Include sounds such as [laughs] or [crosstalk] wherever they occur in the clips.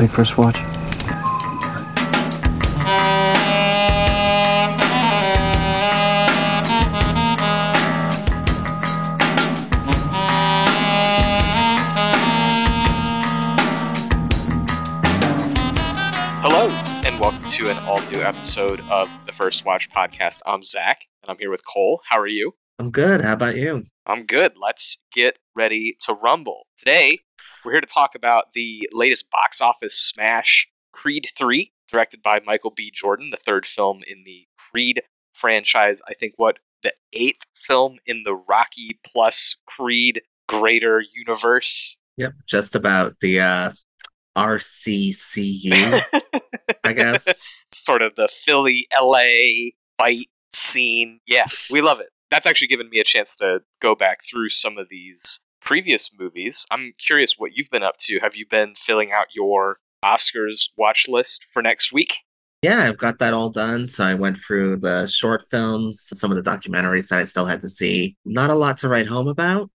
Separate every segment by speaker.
Speaker 1: take first watch.
Speaker 2: Hello, and welcome to an all new episode of the First Watch podcast. I'm Zach, and I'm here with Cole. How are you?
Speaker 3: I'm good. How about you?
Speaker 2: I'm good. Let's get ready to rumble. Today, we're here to talk about the latest box office smash, Creed 3, directed by Michael B. Jordan, the third film in the Creed franchise. I think what the eighth film in the Rocky plus Creed greater universe.
Speaker 3: Yep, just about the uh, RCCU, [laughs] I guess.
Speaker 2: sort of the Philly LA fight scene. Yeah, we love it. That's actually given me a chance to go back through some of these previous movies. I'm curious what you've been up to. Have you been filling out your Oscars watch list for next week?
Speaker 3: Yeah, I've got that all done. So I went through the short films, some of the documentaries that I still had to see. Not a lot to write home about.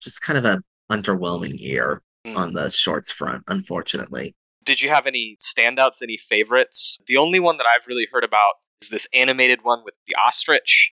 Speaker 3: Just kind of a underwhelming year
Speaker 2: Mm.
Speaker 3: on the shorts front, unfortunately.
Speaker 2: Did you have any standouts, any favorites? The only one that I've really heard about is this animated one with the ostrich.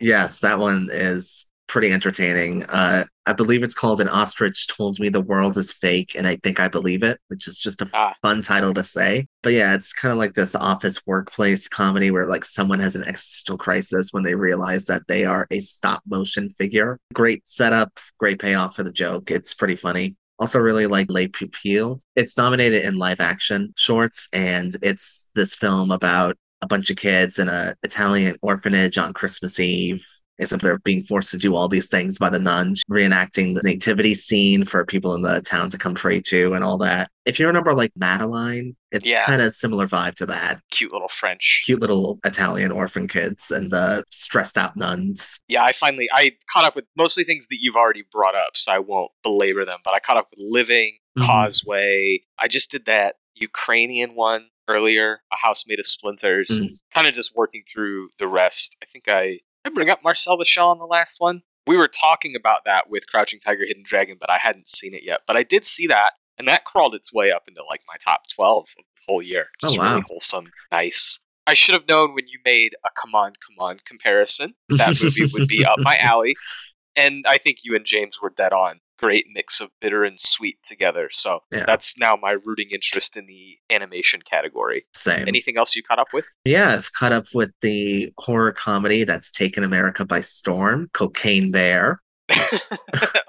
Speaker 3: Yes, that one is pretty entertaining. Uh, I believe it's called An Ostrich Told Me the World is Fake, and I think I believe it, which is just a
Speaker 2: Ah.
Speaker 3: fun title to say. But yeah, it's kind of like this office workplace comedy where like someone has an existential crisis when they realize that they are a stop motion figure. Great setup, great payoff for the joke. It's pretty funny. Also, really like Les Pupilles. It's nominated in live action shorts, and it's this film about a bunch of kids in an Italian orphanage on Christmas Eve. Except they're being forced to do all these things by the nuns, reenacting the nativity scene for people in the town to come pray to and all that. If you remember like Madeline, it's
Speaker 2: Yeah.
Speaker 3: kind of similar vibe to that.
Speaker 2: Cute little French.
Speaker 3: Cute little Italian orphan kids and the stressed out nuns.
Speaker 2: Yeah, I finally I caught up with mostly things that you've already brought up, so I won't belabor them. But I caught up with Living,
Speaker 3: Mhm.
Speaker 2: Causeway. I just did that Ukrainian one earlier, A House Made of Splinters.
Speaker 3: Mhm.
Speaker 2: Kind of just working through the rest. I think I I bring up Marcel Shell on the last one. We were talking about that with Crouching Tiger, Hidden Dragon, but I hadn't seen it yet. But I did see that, and that crawled its way up into like my top twelve of the whole year.
Speaker 3: Oh,
Speaker 2: Just really wholesome, nice. I should have known when you made a come on, come on comparison. That movie would be up my [laughs] alley. And I think you and James were dead on. Great mix of bitter and sweet together. So
Speaker 3: Yeah.
Speaker 2: that's now my rooting interest in the animation category.
Speaker 3: Same.
Speaker 2: Anything else you caught up with?
Speaker 3: Yeah, I've caught up with the horror comedy that's taken America by storm, Cocaine Bear. [laughs]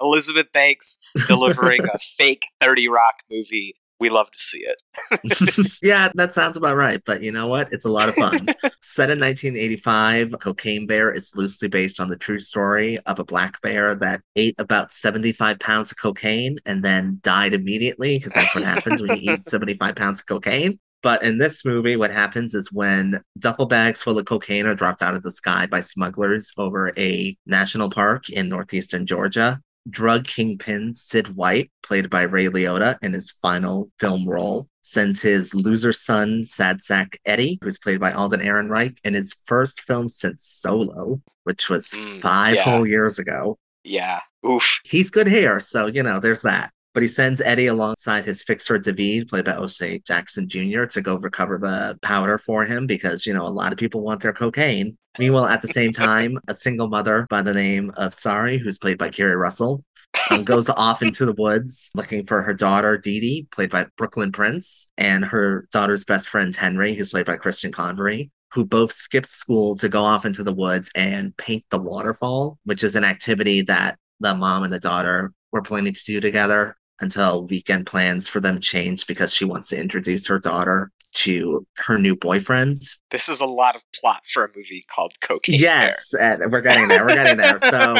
Speaker 2: Elizabeth Banks delivering a [laughs] fake 30 Rock movie. We love to see it. [laughs]
Speaker 3: yeah, that sounds about right. But you know what? It's a lot of fun. [laughs] Set in 1985, Cocaine Bear is loosely based on the true story of a black bear that ate about 75 pounds of cocaine and then died immediately because that's what happens when you eat [laughs] 75 pounds of cocaine. But in this movie, what happens is when duffel bags full of cocaine are dropped out of the sky by smugglers over a national park in northeastern Georgia, drug kingpin Syd White, played by Ray Liotta in his final film role, sends his loser son, Sad Sack Eddie, who's played by Alden Ehrenreich, in his first film since Solo, which was
Speaker 2: Mm,
Speaker 3: five
Speaker 2: yeah.
Speaker 3: whole years ago.
Speaker 2: Yeah. Oof.
Speaker 3: He's good here, so you know, there's that. But he sends Eddie alongside his fixer David, played by O'Shea Jackson Jr., to go recover the powder for him because, you know, a lot of people want their cocaine. Meanwhile, at the same [laughs] time, a single mother by the name of Sari, who's played by Keri Russell, um, goes off into the woods looking for her daughter, Dee Dee, played by Brooklyn Prince, and her daughter's best friend, Henry, who's played by Christian Convery, who both skipped school to go off into the woods and paint the waterfall, which is an activity that the mom and the daughter were planning to do together until weekend plans for them change because she wants to introduce her daughter to her new boyfriend.
Speaker 2: This is a lot of plot for a movie called Cocaine
Speaker 3: yes, and we're getting there. We're getting there. So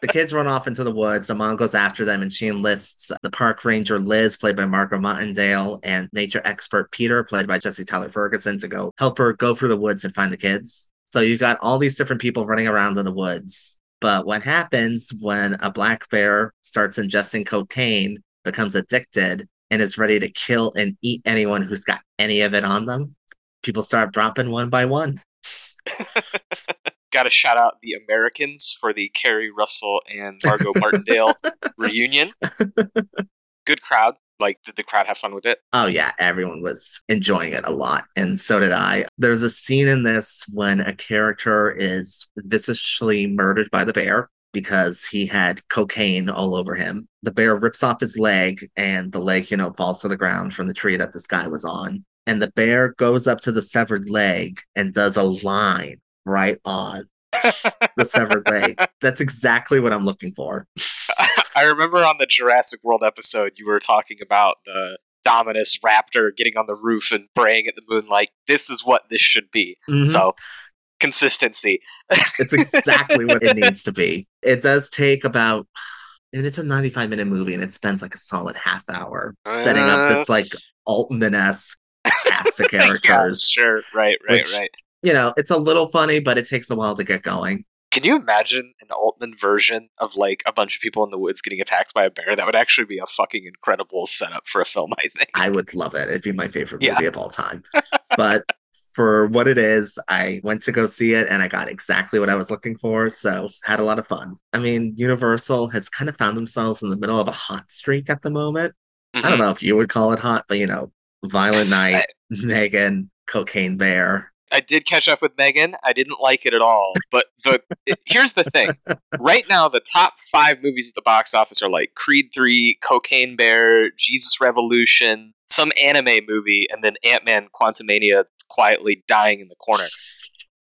Speaker 3: the kids run off into the woods. The mom goes after them, and she enlists the park ranger Liz, played by Margo Martindale, and nature expert Peter, played by Jesse Tyler Ferguson, to go help her go through the woods and find the kids. So you've got all these different people running around in the woods. But what happens when a black bear starts ingesting cocaine, becomes addicted, and is ready to kill and eat anyone who's got any of it on them? People start dropping one by one. [laughs]
Speaker 2: Got to shout out the Americans for the Keri Russell and Margo Martindale [laughs] reunion. Good crowd. Like, did the crowd have fun with it?
Speaker 3: Oh yeah, everyone was enjoying it a lot, and so did I. There's a scene in this when a character is viciously murdered by the bear because he had cocaine all over him. The bear rips off his leg, and the leg, you know, falls to the ground from the tree that this guy was on. And the bear goes up to the severed leg and does a line right on the severed leg. [laughs] That's exactly what I'm looking for.
Speaker 2: I remember on the Jurassic World episode, you were talking about the Dominus raptor getting on the roof and braying at the moon like, this is what this should be.
Speaker 3: Mhm.
Speaker 2: So, consistency.
Speaker 3: It's exactly what it needs to be. It does take about, and it's a 95 minute movie, and it spends like a solid half hour setting up
Speaker 2: Uh.
Speaker 3: this like Altman esque [laughs] cast of
Speaker 2: Yeah,
Speaker 3: characters.
Speaker 2: sure. Right, right,
Speaker 3: Which-
Speaker 2: right.
Speaker 3: You know, it's a little funny, but it takes a while to get going.
Speaker 2: Can you imagine an Altman version of like a bunch of people in the woods getting attacked by a bear? That would actually be a fucking incredible setup for a film, I think.
Speaker 3: I would love it. It'd be my favorite
Speaker 2: Yeah.
Speaker 3: movie of all time. but for what it is, I went to go see it and I got exactly what I was looking for. So had a lot of fun. I mean, Universal has kind of found themselves in the middle of a hot streak at the moment. I
Speaker 2: Mhm.
Speaker 3: don't know if you would call it hot, but you know, Violent [laughs] Night,
Speaker 2: I-
Speaker 3: Megan, Cocaine Bear.
Speaker 2: I did catch up with Megan. I didn't like it at all. But the it- here's the thing: right now, the top five movies at the box office are like Creed Three, Cocaine Bear, Jesus Revolution, some anime movie, and then Ant Man Quantumania quietly dying in the corner.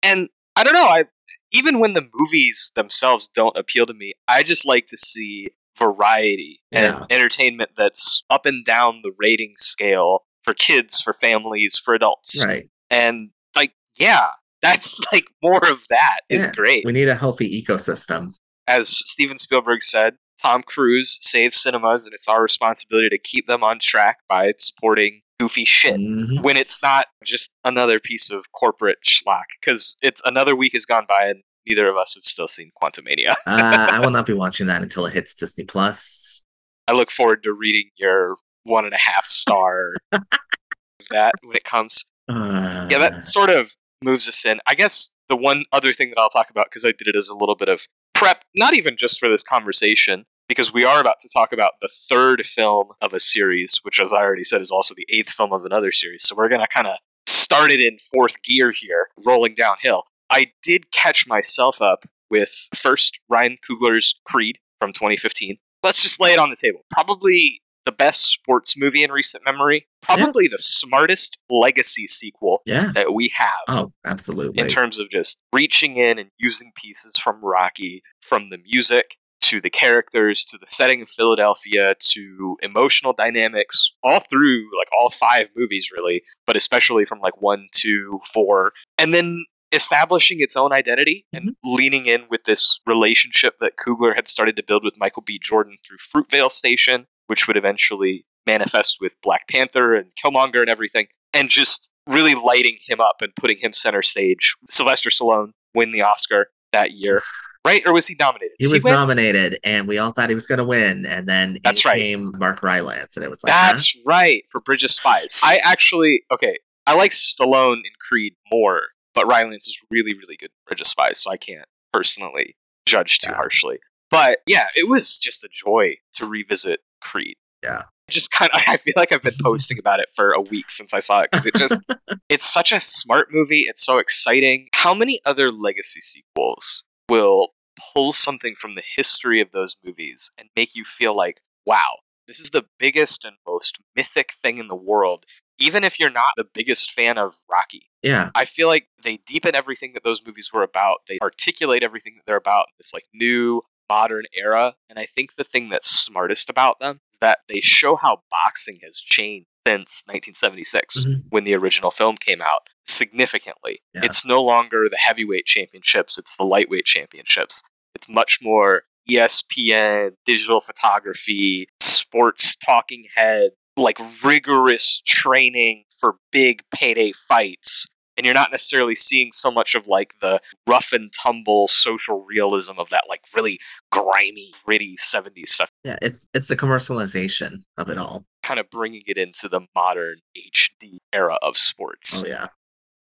Speaker 2: And I don't know. I even when the movies themselves don't appeal to me, I just like to see variety and
Speaker 3: Yeah.
Speaker 2: entertainment that's up and down the rating scale for kids, for families, for adults
Speaker 3: Right.
Speaker 2: and like yeah [laughs] that's like more of that is
Speaker 3: Yeah.
Speaker 2: great
Speaker 3: We need a healthy ecosystem.
Speaker 2: as steven spielberg said tom cruise saves cinemas and it's our responsibility to keep them on track by supporting goofy shit
Speaker 3: Mhm.
Speaker 2: when it's not just another piece of corporate schlock because it's another week has gone by and neither of us have still seen quantumania [laughs]
Speaker 3: uh, I will not be watching that until it hits Disney Plus.
Speaker 2: i look forward to reading your one and a half star of [laughs] that when it comes
Speaker 3: Uh,
Speaker 2: yeah, that sort of moves us in. I guess the one other thing that I'll talk about, because I did it as a little bit of prep, not even just for this conversation, because we are about to talk about the third film of a series, which, as I already said, is also the eighth film of another series. So we're going to kind of start it in fourth gear here, rolling downhill. I did catch myself up with first Ryan Coogler's Creed from 2015. Let's just lay it on the table. Probably the best sports movie in recent memory. Probably the smartest legacy sequel
Speaker 3: yeah.
Speaker 2: that we have
Speaker 3: Oh, absolutely.
Speaker 2: in terms of just reaching in and using pieces from Rocky, from the music to the characters to the setting of Philadelphia to emotional dynamics, all through like all five movies, really, but especially from like one, two, four, and then establishing its own identity and mm-hmm. leaning in with this relationship that Coogler had started to build with Michael B. Jordan through Fruitvale Station, which would eventually manifest with Black Panther and Killmonger and everything, and just really lighting him up and putting him center stage. Sylvester Stallone win the Oscar that year, right? Or was he nominated?
Speaker 3: he
Speaker 2: Did
Speaker 3: was
Speaker 2: win?
Speaker 3: nominated, and we all thought he was going to win, and then
Speaker 2: That's
Speaker 3: in
Speaker 2: right.
Speaker 3: came Mark Rylance, and it was like, huh?
Speaker 2: That's right for Bridge of Spies. I actually okay. I like Stallone in Creed more, but Rylance is really, really good in Bridge of Spies, so I can't personally judge too
Speaker 3: Yeah.
Speaker 2: harshly. But yeah, it was just a joy to revisit Creed.
Speaker 3: Yeah.
Speaker 2: Just kind of, [laughs] I feel like I've been posting about it for a week since I saw it because it just, [laughs] it's such a smart movie. It's so exciting. How many other legacy sequels will pull something from the history of those movies and make you feel like, wow, this is the biggest and most mythic thing in the world, even if you're not the biggest fan of Rocky.
Speaker 3: yeah,
Speaker 2: I feel like they deepen everything that those movies were about. They articulate everything that they're about in this like new modern era. And I think the thing that's smartest about them is that they show how boxing has changed since 1976
Speaker 3: Mhm.
Speaker 2: when the original film came out significantly.
Speaker 3: Yeah.
Speaker 2: It's no longer the heavyweight championships, it's the lightweight championships. It's much more ESPN, digital photography, sports talking head, like rigorous training for big payday fights. And you're not necessarily seeing so much of like the rough and tumble social realism of that like really grimy, gritty 70s stuff,
Speaker 3: yeah. It's it's the commercialization of it all.
Speaker 2: kind of bringing it into the modern HD era of sports.
Speaker 3: Oh yeah,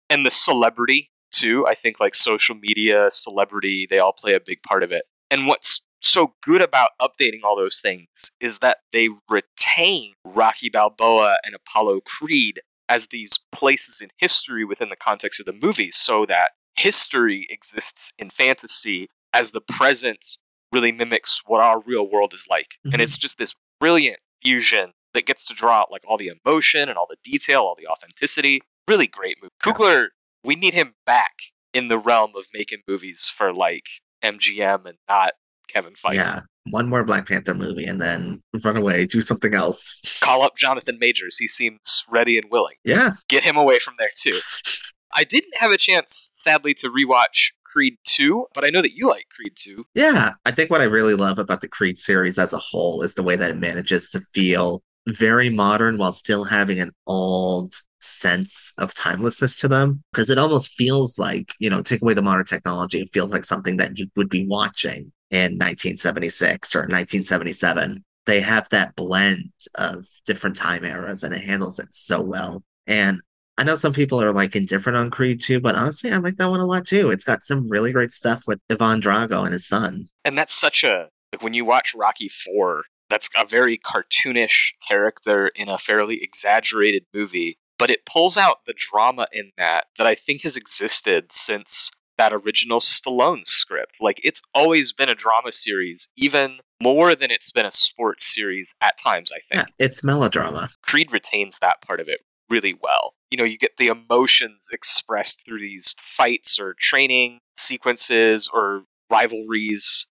Speaker 2: and the celebrity too. I think like social media, celebrity, they all play a big part of it. And what's so good about updating all those things is that they retain Rocky Balboa and Apollo Creed as these places in history within the context of the movie so that history exists in fantasy as the present really mimics what our real world is like.
Speaker 3: Mhm.
Speaker 2: And it's just this brilliant fusion that gets to draw out like all the emotion and all the detail, all the authenticity. Really great movie. Coogler, we need him back in the realm of making movies for like MGM and not Kevin Feige.
Speaker 3: Yeah. One more Black Panther movie and then run away, do something else.
Speaker 2: Call up Jonathan Majors. He seems ready and willing.
Speaker 3: Yeah.
Speaker 2: Get him away from there too. [laughs] I didn't have a chance, sadly, to rewatch Creed 2, but I know that you like Creed 2.
Speaker 3: Yeah. I think what I really love about the Creed series as a whole is the way that it manages to feel very modern while still having an old sense of timelessness to them. Because it almost feels like, you know, take away the modern technology, it feels like something that you would be watching in 1976 or 1977. They have that blend of different time eras and it handles it so well. And I know some people are like indifferent on Creed 2, but honestly, I like that one a lot too. It's got some really great stuff with Ivan Drago and his son.
Speaker 2: And that's such a, like when you watch Rocky 4, that's a very cartoonish character in a fairly exaggerated movie, but it pulls out the drama in that that I think has existed since that original Stallone script. Like it's always been a drama series, even more than it's been a sports series at times, I think.
Speaker 3: Yeah, it's melodrama.
Speaker 2: Creed retains that part of it really well. You know, you get the emotions expressed through these fights or training sequences or rivalries.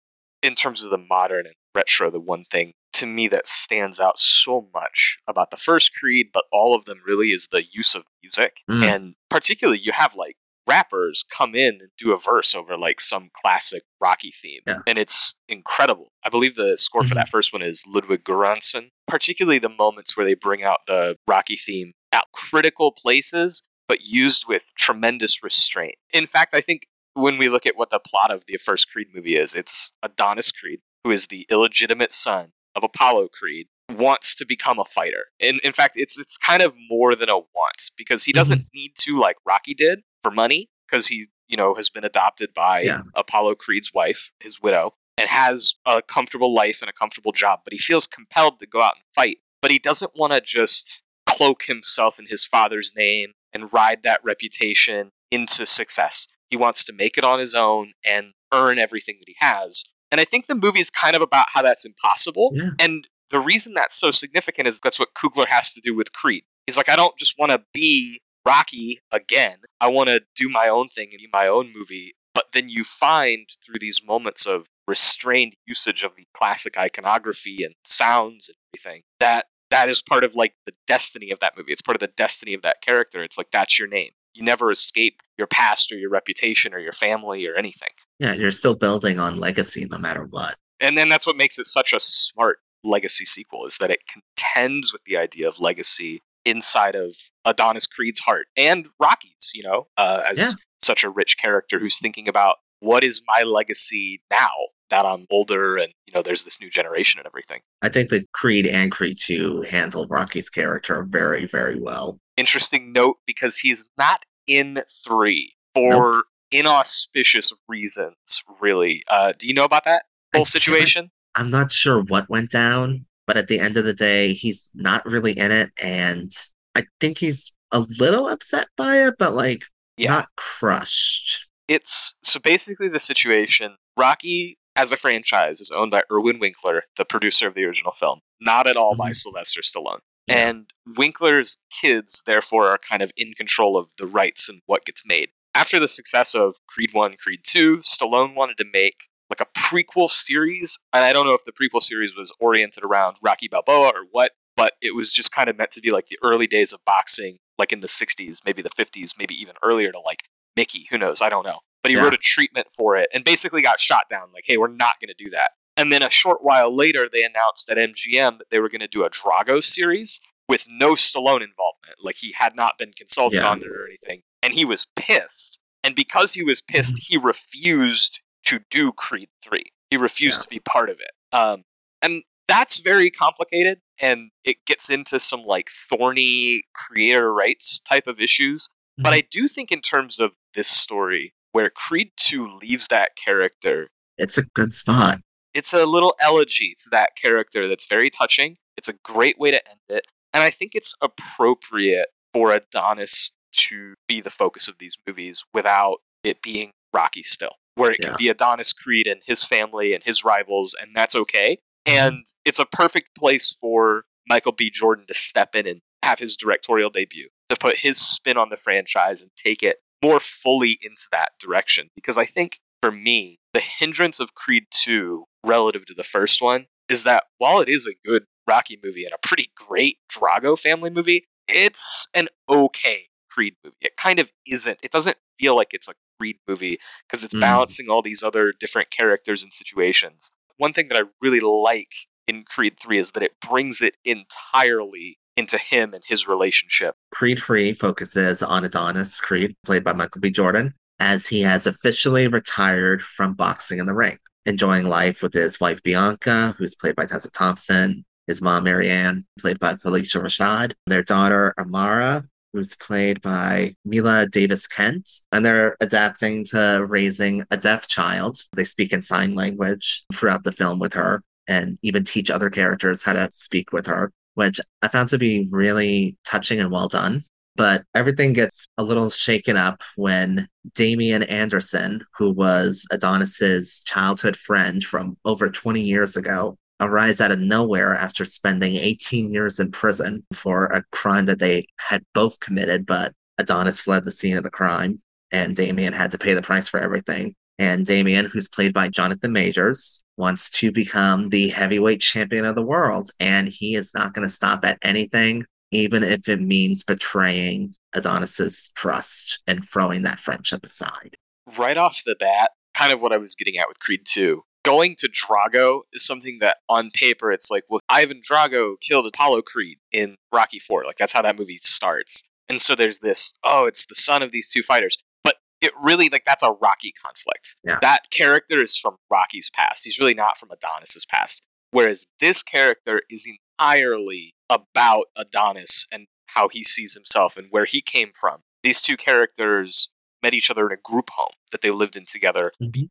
Speaker 2: In terms of the modern and retro, the one thing to me that stands out so much about the first Creed, but all of them really is the use of music.
Speaker 3: Mm.
Speaker 2: And particularly, you have like rappers come in and do a verse over like some classic Rocky theme.
Speaker 3: Yeah.
Speaker 2: And it's incredible. I believe the score for
Speaker 3: Mhm.
Speaker 2: that first one is Ludwig Göransson. Particularly the moments where they bring out the Rocky theme at critical places, but used with tremendous restraint. In fact, I think when we look at what the plot of the first Creed movie is, it's Adonis Creed, who is the illegitimate son of Apollo Creed, wants to become a fighter. And in fact, it's it's kind of more than a want because he mm-hmm. doesn't need to like Rocky did for money because he, you know, has been adopted by
Speaker 3: Yeah.
Speaker 2: Apollo Creed's wife, his widow, and has a comfortable life and a comfortable job, but he feels compelled to go out and fight. But he doesn't want to just cloak himself in his father's name and ride that reputation into success. He wants to make it on his own and earn everything that he has. And I think the movie is kind of about how that's impossible.
Speaker 3: Yeah.
Speaker 2: And the reason that's so significant is that's what Coogler has to do with Creed. He's like, I don't just want to be Rocky again. I want to do my own thing and be my own movie. But then you find through these moments of restrained usage of the classic iconography and sounds and everything that that is part of like the destiny of that movie. It's part of the destiny of that character. It's like that's your name. You never escape your past or your reputation or your family or anything.
Speaker 3: Yeah, you're still building on legacy no matter what.
Speaker 2: And then that's what makes it such a smart legacy sequel is that it contends with the idea of legacy inside of Adonis Creed's heart and Rocky's, you know, uh, as
Speaker 3: Yeah.
Speaker 2: such a rich character who's thinking about what is my legacy now that I'm older and, you know, there's this new generation and everything.
Speaker 3: I think that Creed and Creed 2 handle Rocky's character very, very well.
Speaker 2: Interesting note because he's not in three for inauspicious reasons, really. Uh, do you know about that whole
Speaker 3: can't-
Speaker 2: situation?
Speaker 3: I'm not sure what went down, but at the end of the day, he's not really in it. And I think he's a little upset by it, but like
Speaker 2: Yeah.
Speaker 3: not crushed.
Speaker 2: it's so basically the situation Rocky as a franchise is owned by Irwin Winkler, the producer of the original film, not at all by Sylvester Stallone.
Speaker 3: Yeah.
Speaker 2: And Winkler's kids, therefore, are kind of in control of the rights and what gets made. After the success of Creed 1, Creed 2, Stallone wanted to make like a prequel series. And I don't know if the prequel series was oriented around Rocky Balboa or what, but it was just kind of meant to be like the early days of boxing, like in the 60s, maybe the 50s, maybe even earlier to like Mickey. Who knows? I don't know. But he
Speaker 3: Yeah.
Speaker 2: wrote a treatment for it and basically got shot down. Like, hey, we're not going to do that. And then a short while later, they announced at MGM that they were going to do a Drago series with no Stallone involvement. Like, he had not been consulted
Speaker 3: Yeah.
Speaker 2: on it or anything. And he was pissed. And because he was pissed, he refused to do Creed 3. He refused
Speaker 3: Yeah.
Speaker 2: to be part of it. Um, and that's very complicated. And it gets into some like thorny creator rights type of issues. But I do think, in terms of this story, where Creed 2 leaves that character,
Speaker 3: It's a good spot.
Speaker 2: it's a little elegy to that character that's very touching. It's a great way to end it. And I think it's appropriate for Adonis to be the focus of these movies without it being Rocky still, where it
Speaker 3: Yeah.
Speaker 2: can be Adonis Creed and his family and his rivals, and that's okay.
Speaker 3: Mm-hmm.
Speaker 2: And it's a perfect place for Michael B. Jordan to step in and have his directorial debut, to put his spin on the franchise and take it more fully into that direction. Because I think for me, the hindrance of Creed 2 relative to the first one is that while it is a good Rocky movie and a pretty great Drago family movie, it's an okay Creed movie. It kind of isn't. It doesn't feel like it's a Creed movie because it's
Speaker 3: Mm.
Speaker 2: balancing all these other different characters and situations. One thing that I really like in Creed 3 is that it brings it entirely into him and his relationship.
Speaker 3: Creed 3 focuses on Adonis Creed, played by Michael B. Jordan, as he has officially retired from boxing in the ring, enjoying life with his wife Bianca, who's played by Tessa Thompson, his mom Marianne, played by Phylicia Rashad, their daughter Amara, who's played by Mila Davis Kent, and they're adapting to raising a deaf child. They speak in sign language throughout the film with her and even teach other characters how to speak with her, which I found to be really touching and well done. But everything gets a little shaken up when Damian Anderson, who was Adonis's childhood friend from over 20 years ago, arrives out of nowhere after spending 18 years in prison for a crime that they had both committed, but Adonis fled the scene of the crime and Damian had to pay the price for everything. And Damian, who's played by Jonathan Majors, wants to become the heavyweight champion of the world. And he is not going to stop at anything, even if it means betraying Adonis's trust and throwing that friendship aside.
Speaker 2: right off the bat, kind of what I was getting at with Creed 2. Going to Drago is something that on paper it's like, well, Ivan Drago killed Apollo Creed in Rocky 4. Like that's how that movie starts. And so there's this, oh, it's the son of these two fighters. But it really like that's a Rocky conflict.
Speaker 3: Yeah.
Speaker 2: That character is from Rocky's past. He's really not from Adonis's past. Whereas this character is entirely about Adonis and how he sees himself and where he came from. These two characters met each other in a group home that they lived in together mm-hmm.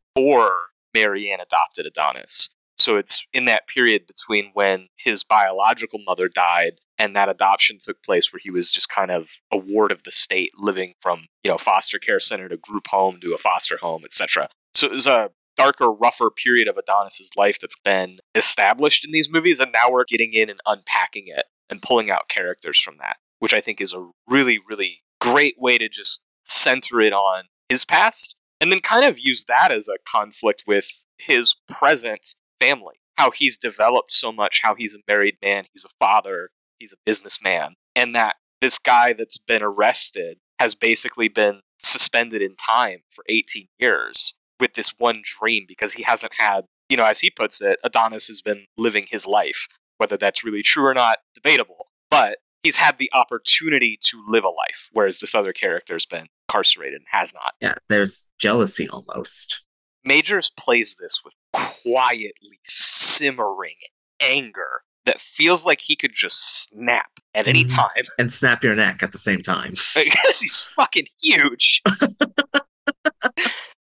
Speaker 2: Marianne adopted Adonis. So it's in that period between when his biological mother died and that adoption took place where he was just kind of a ward of the state living from, you know, foster care center to group home to a foster home, etc. So it was a darker, rougher period of Adonis's life that's been established in these movies and now we're getting in and unpacking it and pulling out characters from that, which I think is a really really great way to just center it on his past and then kind of use that as a conflict with his present family. How he's developed so much, how he's a married man, he's a father, he's a businessman, and that this guy that's been arrested has basically been suspended in time for 18 years with this one dream because he hasn't had, you know, as he puts it, Adonis has been living his life. Whether that's really true or not, debatable. But he's had the opportunity to live a life, whereas this other character's been incarcerated and has not.
Speaker 3: Yeah, there's jealousy almost.
Speaker 2: Majors plays this with quietly simmering anger that feels like he could just snap at any
Speaker 3: Mhm.
Speaker 2: time
Speaker 3: And snap your neck at the same time. [laughs]
Speaker 2: because he's fucking huge. [laughs]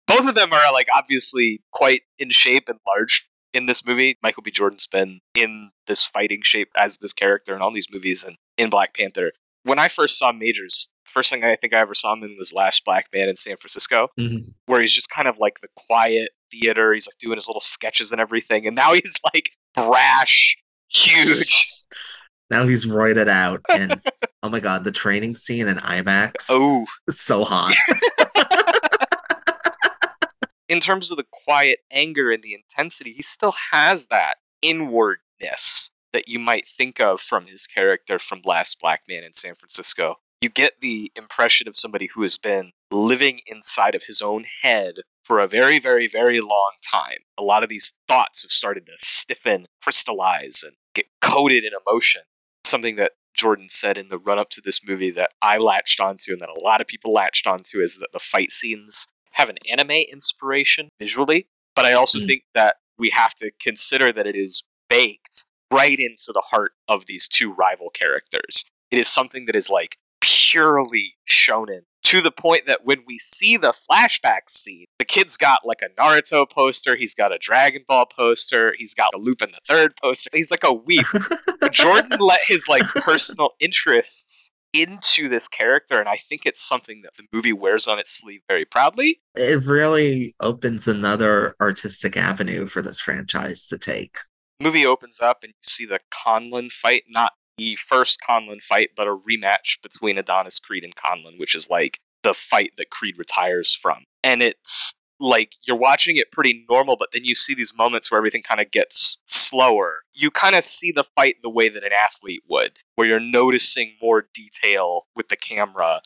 Speaker 2: Both of them are like obviously quite in shape and large in this movie. Michael B. Jordan's been in this fighting shape as this character in all these movies and in Black Panther. When I first saw Majors, first thing I think I ever saw him in was Last Black Man in San Francisco
Speaker 3: Mhm.
Speaker 2: where he's just kind of like the quiet theater. He's like doing his little sketches and everything. And now [laughs] he's like brash, huge.
Speaker 3: Now he's roided out. And [laughs] oh my God, the training scene in IMAX
Speaker 2: Oh,
Speaker 3: so hot. [laughs]
Speaker 2: in terms of the quiet anger and the intensity, he still has that inwardness that you might think of from his character from Last Black Man in San Francisco. You get the impression of somebody who has been living inside of his own head for a very, very, very long time. A lot of these thoughts have started to stiffen, crystallize, and get coated in emotion. Something that Jordan said in the run up to this movie that I latched onto and that a lot of people latched onto is that the fight scenes have an anime inspiration visually, but I also
Speaker 3: Mm.
Speaker 2: think that we have to consider that it is baked right into the heart of these two rival characters. It is something that is like purely shonen to the point that when we see the flashback scene, the kid's got like a Naruto poster, he's got a Dragon Ball poster, he's got a Lupin the Third poster. He's like a weep. [laughs] Jordan let his like personal interests into this character, and I think it's something that the movie wears on its sleeve very proudly.
Speaker 3: It really opens another artistic avenue for this franchise to take.
Speaker 2: movie opens up and you see the Conlan fight, not the first Conlan fight, but a rematch between Adonis Creed and Conlan, which is like the fight that Creed retires from. And it's like you're watching it pretty normal, but then you see these moments where everything kind of gets slower. You kind of see the fight the way that an athlete would, where you're noticing more detail with the camera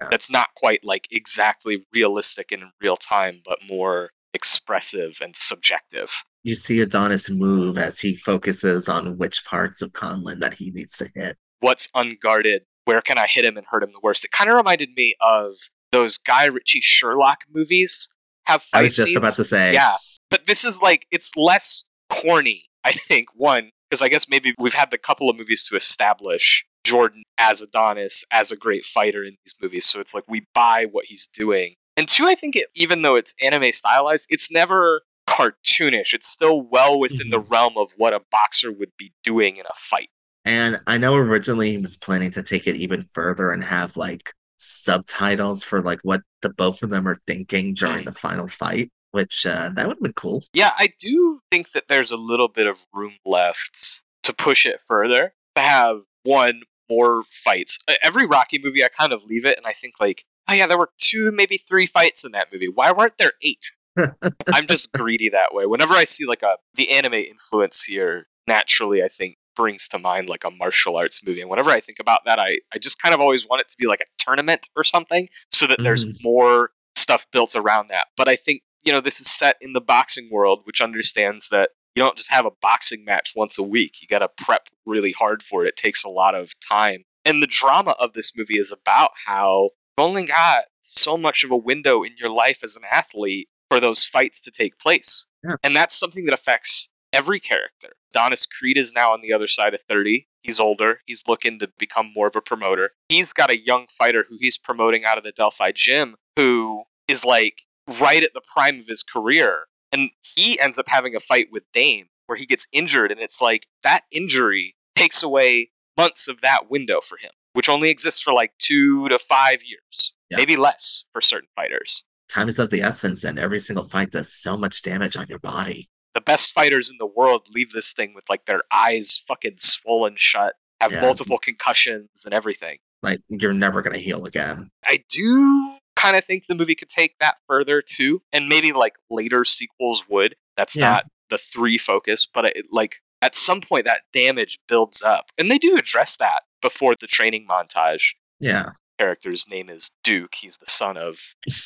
Speaker 3: Yeah.
Speaker 2: that's not quite like exactly realistic and in real time, but more expressive and subjective.
Speaker 3: You see Adonis move as he focuses on which parts of Conlan that he needs to hit.
Speaker 2: what's unguarded, where can I hit him and hurt him the worst? It kind of reminded me of those Guy Ritchie Sherlock movies have fight
Speaker 3: I was just
Speaker 2: scenes.
Speaker 3: about to say,
Speaker 2: Yeah, but this is like it's less corny. I think one because I guess maybe we've had the couple of movies to establish Jordan as Adonis as a great fighter in these movies, so it's like we buy what he's doing. And two, I think it, even though it's anime stylized, it's never cartoonish. It's still well within the mm-hmm. realm of what a boxer would be doing in a fight.
Speaker 3: And I know originally he was planning to take it even further and have like subtitles for like what the both of them are thinking during the final fight, which uh, that would have been cool.
Speaker 2: Yeah, I do think that there's a little bit of room left to push it further, to have one more fights. Every Rocky movie, I kind of leave it and I think, like, oh yeah, there were two, maybe three fights in that movie. Why weren't there eight? [laughs] I'm just greedy that way. Whenever I see like a the anime influence here, naturally, I think brings to mind like a martial arts movie. And whenever I think about that, I, I just kind of always want it to be like a tournament or something so that there's
Speaker 3: Mhm.
Speaker 2: more stuff built around that. But I think, you know, this is set in the boxing world, which understands that you don't just have a boxing match once a week. You got to prep really hard for it. It takes a lot of time. And the drama of this movie is about how you've only got so much of a window in your life as an athlete for those fights to take place.
Speaker 3: Yeah.
Speaker 2: And that's something that affects every character. Adonis Creed is now on the other side of 30. He's older. He's looking to become more of a promoter. He's got a young fighter who he's promoting out of the Delphi gym who is like right at the prime of his career. And he ends up having a fight with Dame where he gets injured. And it's like that injury takes away months of that window for him, which only exists for like two to five years,
Speaker 3: Yeah.
Speaker 2: maybe less for certain fighters.
Speaker 3: Time is of the essence, and every single fight does so much damage on your body.
Speaker 2: The best fighters in the world leave this thing with like their eyes fucking swollen shut, have
Speaker 3: Yeah.
Speaker 2: multiple concussions and everything.
Speaker 3: Like you're never gonna heal again.
Speaker 2: I do kind of think the movie could take that further too, and maybe like later sequels would. That's
Speaker 3: Yeah.
Speaker 2: not the three focus, but it, like at some point that damage builds up, and they do address that before the training montage.
Speaker 3: Yeah.
Speaker 2: Character's name is Duke. He's the son of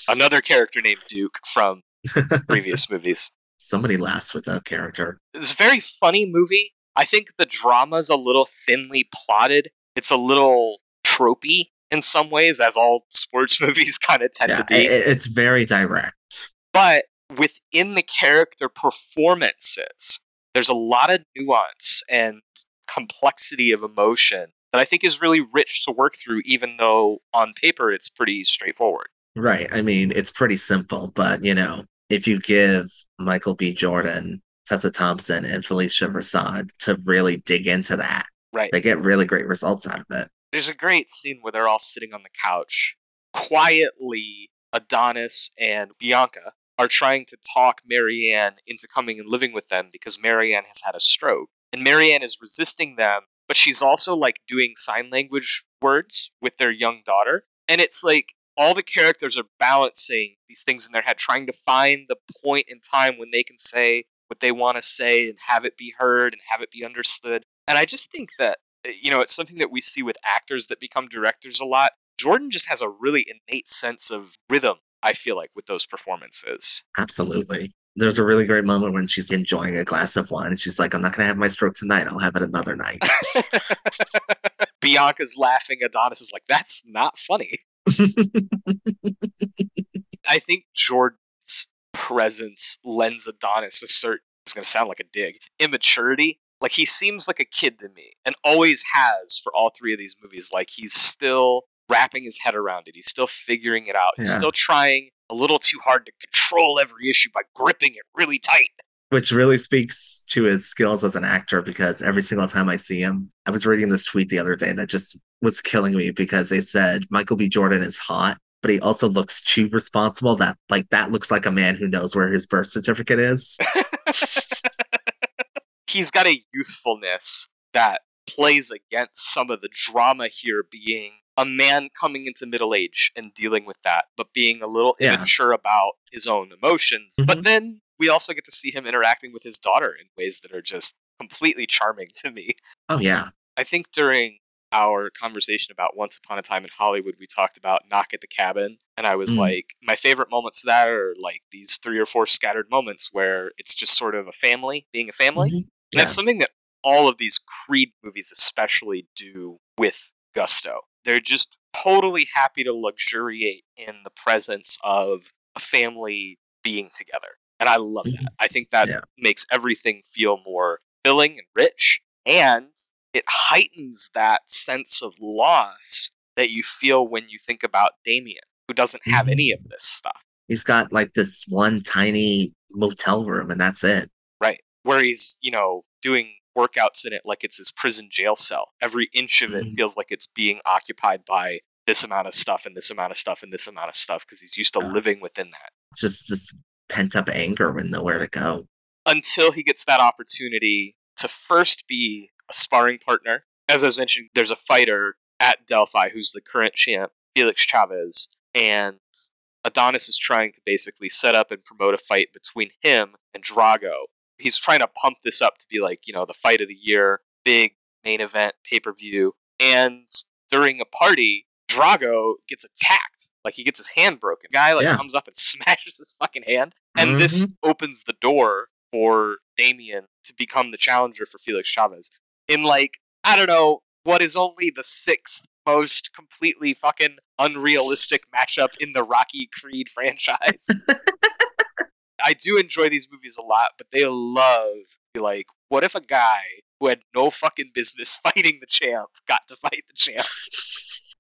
Speaker 2: another character named Duke from [laughs] previous movies.
Speaker 3: Somebody laughs with that character.
Speaker 2: it's a very funny movie. I think the drama's a little thinly plotted. It's a little tropey in some ways, as all [laughs] sports [laughs] movies kind of tend
Speaker 3: Yeah,
Speaker 2: to be.
Speaker 3: it's very direct.
Speaker 2: but within the character performances, there's a lot of nuance and complexity of emotion that I think is really rich to work through, even though on paper it's pretty straightforward.
Speaker 3: Right. I mean, it's pretty simple, but you know, if you give Michael B. Jordan, Tessa Thompson, and Phylicia Rashad to really dig into that,
Speaker 2: Right.
Speaker 3: they get really great results out of it.
Speaker 2: There's a great scene where they're all sitting on the couch. Quietly, Adonis and Bianca are trying to talk Marianne into coming and living with them because Marianne has had a stroke. And Marianne is resisting them, but she's also like doing sign language words with their young daughter. And it's like all the characters are balancing these things in their head, trying to find the point in time when they can say what they want to say and have it be heard and have it be understood. And I just think that uh, you know, it's something that we see with actors that become directors a lot. Jordan just has a really innate sense of rhythm, I feel like, with those performances.
Speaker 3: Absolutely. There's a really great moment when she's enjoying a glass of wine and she's like, I'm not going to have my stroke tonight. I'll have it another night. [laughs]
Speaker 2: Bianca's laughing. Adonis is like, that's not funny. [laughs] I think Jordan's presence lends Adonis a certain, it's going to sound like a dig, immaturity. Like he seems like a kid to me and always has for all three of these movies. Like he's still wrapping his head around it. He's still figuring it out. He's still trying a little too hard to control every issue by gripping it really tight.
Speaker 3: Which really speaks to his skills as an actor because every single time I see him, I was reading this tweet the other day that just was killing me because they said Michael B. Jordan is hot, but he also looks too responsible. That like that looks like a man who knows where his birth certificate is. [laughs] [laughs]
Speaker 2: He's got a youthfulness that plays against some of the drama here being a man coming into middle age and dealing with that, but being a little
Speaker 3: Yeah.
Speaker 2: immature about his own emotions. But
Speaker 3: Mhm.
Speaker 2: then we also get to see him interacting with his daughter in ways that are just completely charming to me.
Speaker 3: Oh yeah,
Speaker 2: I think during our conversation about Once Upon a Time in Hollywood, we talked about Knock at the Cabin. And I was
Speaker 3: Mm.
Speaker 2: like, my favorite moments of that are like these three or four scattered moments where it's just sort of a family being a family.
Speaker 3: Mhm.
Speaker 2: And
Speaker 3: Yeah.
Speaker 2: that's something that all of these Creed movies, especially, do with gusto. They're just totally happy to luxuriate in the presence of a family being together. And I love
Speaker 3: Mhm.
Speaker 2: that. I think that
Speaker 3: Yeah.
Speaker 2: makes everything feel more filling and rich. And it heightens that sense of loss that you feel when you think about Damian, who doesn't have
Speaker 3: Mhm.
Speaker 2: any of this stuff.
Speaker 3: he's got like this one tiny motel room, and that's it.
Speaker 2: Right. Where he's, you know, doing workouts in it like it's his prison jail cell. Every inch of it
Speaker 3: Mhm.
Speaker 2: feels like it's being occupied by this amount of stuff and this amount of stuff and this amount of stuff because he's used to
Speaker 3: Yeah.
Speaker 2: living within that.
Speaker 3: Just this pent up anger with nowhere to go.
Speaker 2: Until he gets that opportunity to first be a sparring partner. As I was mentioning, there's a fighter at Delphi who's the current champ, Felix Chavez, and Adonis is trying to basically set up and promote a fight between him and Drago. He's trying to pump this up to be like, you know, the fight of the year, big main event, pay per view. And during a party, Drago gets attacked. Like he gets his hand broken. Guy like
Speaker 3: Yeah.
Speaker 2: comes up and [laughs] smashes his fucking hand. And this mm-hmm. opens the door for Damian to become the challenger for Felix Chavez. In like, I don't know, what is only the sixth most completely fucking unrealistic matchup in the Rocky Creed [laughs] franchise. I do enjoy these movies a lot, but they love like, what if a guy who had no fucking business [laughs] fighting the champ got to fight the champ?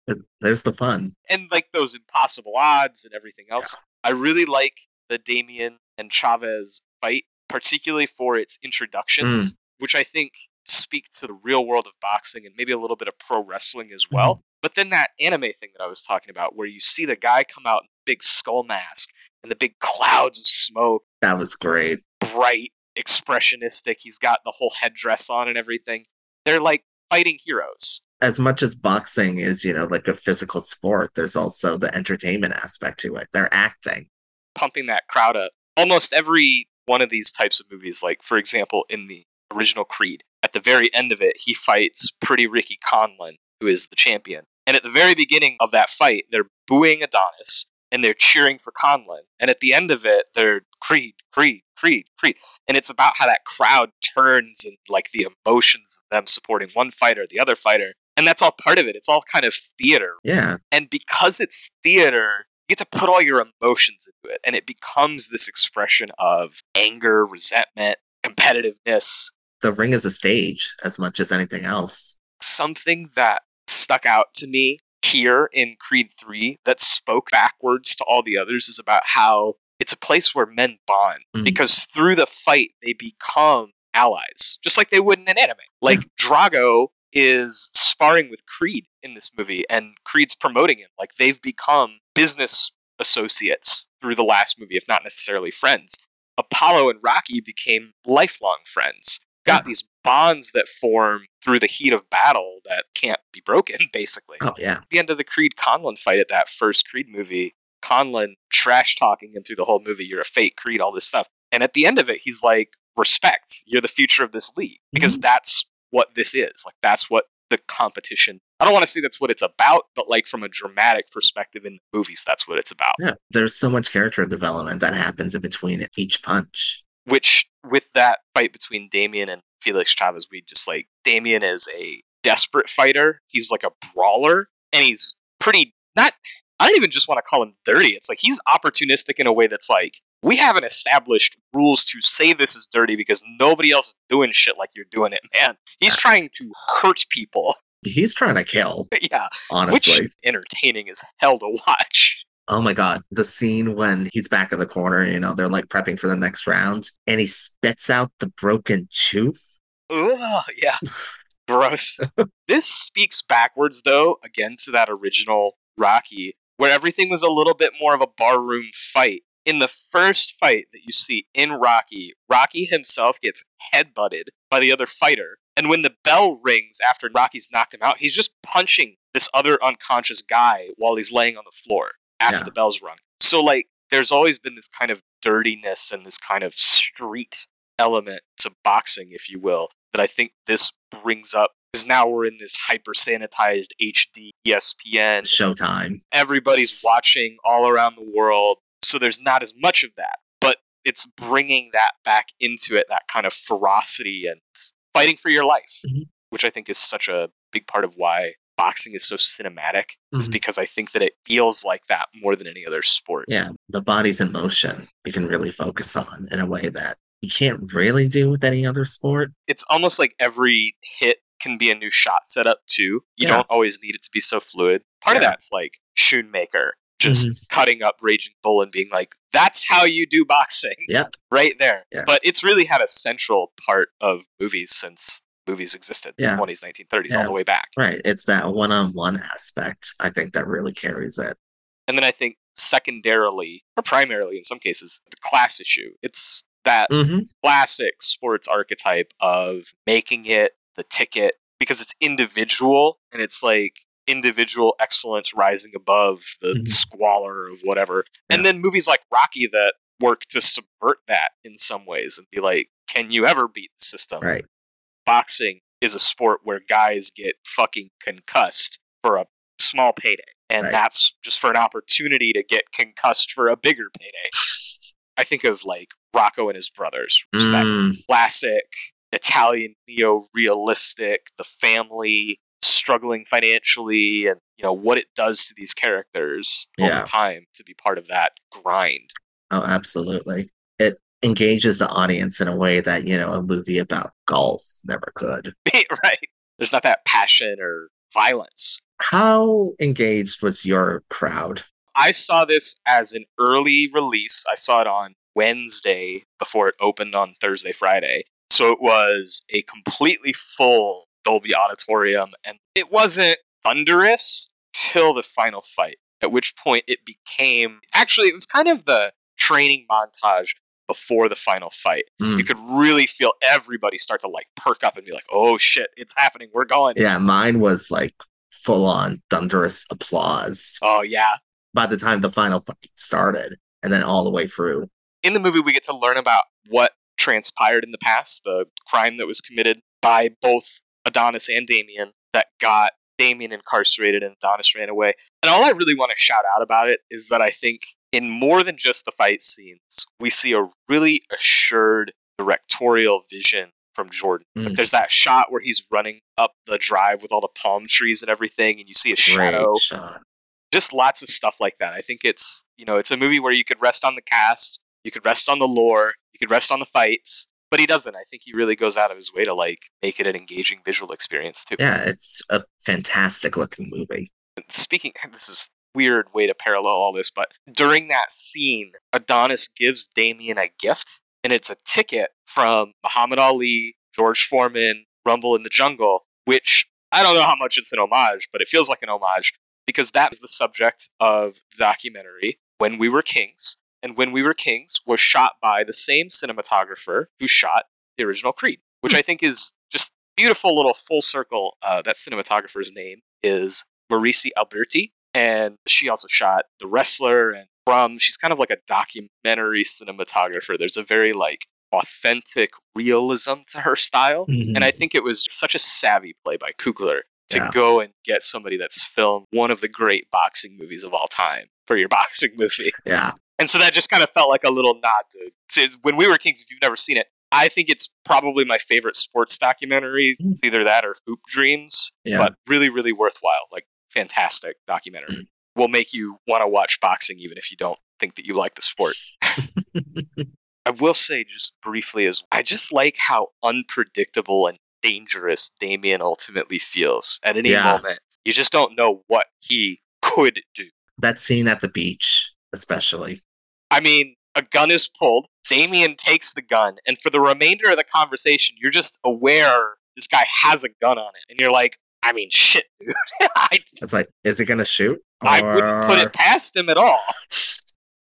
Speaker 3: But there's the fun.
Speaker 2: and like those impossible odds and everything else. I really like the Damian and Chavez fight, particularly for its introductions, mm. which I think speak to the real world of boxing and maybe a little bit of pro wrestling as well. Mm-hmm. But then that anime thing that I was talking about, where you see the guy come out in the big skull mask and the big clouds of smoke,
Speaker 3: That was great.
Speaker 2: bright, expressionistic. He's got the whole headdress on and everything. They're like fighting heroes.
Speaker 3: As much as boxing is, you know, like a physical sport, there's also the entertainment aspect to it. They're acting.
Speaker 2: pumping that crowd up. Almost every one of these types of movies, like for example, in the original Creed, at the very end of it, he fights Pretty Ricky Conlan, who is the champion. And at the very beginning of that fight, they're booing Adonis and they're cheering for Conlan. And at the end of it, they're Creed, Creed, Creed, Creed. And it's about how that crowd turns and like the emotions of them supporting one fighter, the other fighter. And that's all part of it. It's all kind of theater,
Speaker 3: Yeah.
Speaker 2: and because it's theater, you get to put all your emotions into it. And it becomes this expression of anger, resentment, competitiveness,
Speaker 3: The ring is a stage as much as anything else.
Speaker 2: something that stuck out to me here in Creed 3 that spoke backwards to all the others is about how it's a place where men bond
Speaker 3: Mhm.
Speaker 2: because through the fight they become allies just like they would in an anime like Drago is sparring with Creed in this movie and Creed's promoting him like they've become business associates through the last movie if not necessarily friends Apollo and Rocky became lifelong friends got these bonds that form through the heat of battle that can't be broken, [laughs] basically.
Speaker 3: Oh yeah.
Speaker 2: At the end of the Creed Conlan fight at that first Creed movie, Conlan trash talking him through the whole movie, you're a fake Creed, all this stuff. And at the end of it, he's like, respect, you're the future of this league. Because mm-hmm. that's what this is. Like, that's what the competition, I don't want to say that's what it's about, but like from a dramatic perspective in the movies, that's what it's about.
Speaker 3: Yeah. There's so much character development that happens in between each punch.
Speaker 2: which with that fight between Damian and Felix Chavez, we just like Damian is a desperate fighter. He's like a brawler, and he's pretty not. I don't even just want to call him dirty. It's like he's opportunistic in a way that's like we haven't established rules to say this is dirty because nobody else is doing shit like you're doing it, man. He's trying to hurt people [laughs]
Speaker 3: He's trying to kill,
Speaker 2: yeah,
Speaker 3: honestly.
Speaker 2: which entertaining as hell to watch.
Speaker 3: Oh my god, the scene when he's back in the corner, you know, they're like prepping for the next round, and he spits out the broken tooth.
Speaker 2: Ugh, yeah. [laughs] Gross. this speaks backwards, though, again to that original Rocky, where everything was a little bit more of a barroom fight. In the first fight that you see in Rocky, Rocky himself gets headbutted by the other fighter. And when the bell rings after Rocky's knocked him out, he's just punching this other unconscious guy while he's laying on the floor after
Speaker 3: Yeah.
Speaker 2: the bell's rung. So, like, there's always been this kind of dirtiness and this kind of street element to boxing, if you will, that I think this brings up because now we're in this hyper sanitized HD ESPN.
Speaker 3: Showtime.
Speaker 2: Everybody's watching all around the world, so there's not as much of that. But it's bringing that back into it, that kind of ferocity and fighting for your life,
Speaker 3: Mhm.
Speaker 2: which I think is such a big part of why boxing is so cinematic. Is
Speaker 3: Mhm.
Speaker 2: because I think that it feels like that more than any other sport.
Speaker 3: Yeah, the body's in motion. You can really focus on in a way that you can't really do with any other sport.
Speaker 2: it's almost like every hit can be a new shot setup too. You
Speaker 3: Yeah.
Speaker 2: don't always need it to be so fluid. Part of that's like Schoonmaker just
Speaker 3: Mhm.
Speaker 2: cutting up Raging Bull and being like, "That's how you do boxing,"
Speaker 3: Yep.
Speaker 2: right there.
Speaker 3: Yeah.
Speaker 2: But it's really had a central part of movies since movies existed,
Speaker 3: Yeah.
Speaker 2: twenties, nineteen thirties, all the way back.
Speaker 3: Right. It's that one on one aspect, I think, that really carries it.
Speaker 2: And then I think secondarily, or primarily in some cases, the class issue. It's that
Speaker 3: Mm-hmm.
Speaker 2: classic sports archetype of making it the ticket because it's individual and it's like individual excellence rising above the
Speaker 3: Mhm.
Speaker 2: squalor of whatever. And then movies like Rocky that work to subvert that in some ways and be like, can you ever beat the system?
Speaker 3: Right.
Speaker 2: Boxing is a sport where guys get fucking concussed for a small payday. And
Speaker 3: Right.
Speaker 2: that's just for an opportunity to get concussed for a bigger payday. I think of like Rocco and his brothers, that
Speaker 3: Mm,
Speaker 2: classic Italian neo realistic, the family struggling financially and you know what it does to these characters
Speaker 3: Yeah.
Speaker 2: over time to be part of that grind.
Speaker 3: oh, absolutely. It engages the audience in a way that, you know, a movie about golf never could. [laughs]
Speaker 2: right. There's not that passion or violence.
Speaker 3: How engaged was your crowd?
Speaker 2: I saw this as an early release. I saw it on Wednesday before it opened on Thursday, Friday. So it was a completely full Dolby Auditorium, and it wasn't thunderous till the final fight, at which point it became actually, it was kind of the training montage before the final fight.
Speaker 3: Mm.
Speaker 2: You could really feel everybody start to like perk up and be like, oh shit, it's happening. We're going.
Speaker 3: Yeah, mine was like full on thunderous applause
Speaker 2: Oh, yeah.
Speaker 3: by the time the final fight started and then all the way through.
Speaker 2: in the movie we get to learn about what transpired in the past, the crime that was committed by both Adonis and Damian that got Damian incarcerated and Adonis ran away. And all I really want to shout out about it is that I think in more than just the fight scenes, we see a really assured directorial vision from Jordan. Like
Speaker 3: Mm.
Speaker 2: there's that shot where he's running up the drive with all the palm trees and everything, and you see a shadow
Speaker 3: shot.
Speaker 2: just lots of stuff like that. I think it's you know it's a movie where you could rest on the cast, you could rest on the lore, you could rest on the fights, but he doesn't. I think he really goes out of his way to like make it an engaging visual experience too.
Speaker 3: Yeah, it's a fantastic looking movie.
Speaker 2: Speaking, [laughs] this is weird way to parallel all this, but during that scene, Adonis gives Damian a gift, and it's a ticket from Muhammad Ali, George Foreman, Rumble in the Jungle, which I don't know how much it's an homage, but it feels like an homage because that was the subject of the documentary When We Were Kings. And When We Were Kings was shot by the same cinematographer who shot the original Creed, which I think is just beautiful little full circle. Uh, that cinematographer's name is Maryse Alberti, and she also shot The Wrestler and From. She's kind of like a documentary cinematographer. There's a very like authentic realism to her style. And I think it was such a savvy play by Coogler to
Speaker 3: Yeah.
Speaker 2: go and get somebody that's filmed one of the great boxing movies of all time for your [laughs] boxing movie.
Speaker 3: yeah,
Speaker 2: And so that just kind of felt like a little nod to, to when we were kings. If you've never seen it, I think it's probably my favorite sports documentary.
Speaker 3: Mm.
Speaker 2: It's either that or Hoop Dreams,
Speaker 3: yeah.
Speaker 2: but really, really worthwhile. Like fantastic documentary.
Speaker 3: Mm.
Speaker 2: Will make you want to watch boxing even if you don't think that you like the sport. [laughs] I will say just briefly is I just like how unpredictable and dangerous Damian ultimately feels at any
Speaker 3: Yeah.
Speaker 2: moment. You just don't know what he could do.
Speaker 3: That scene at the beach, especially.
Speaker 2: I mean, a gun is pulled. Damian takes the gun, and for the remainder of the conversation, you're just aware this guy has a gun on it, and you're like, I mean, shit, dude. [laughs] I,
Speaker 3: It's like, is he gonna shoot?
Speaker 2: I wouldn't put it past him at all.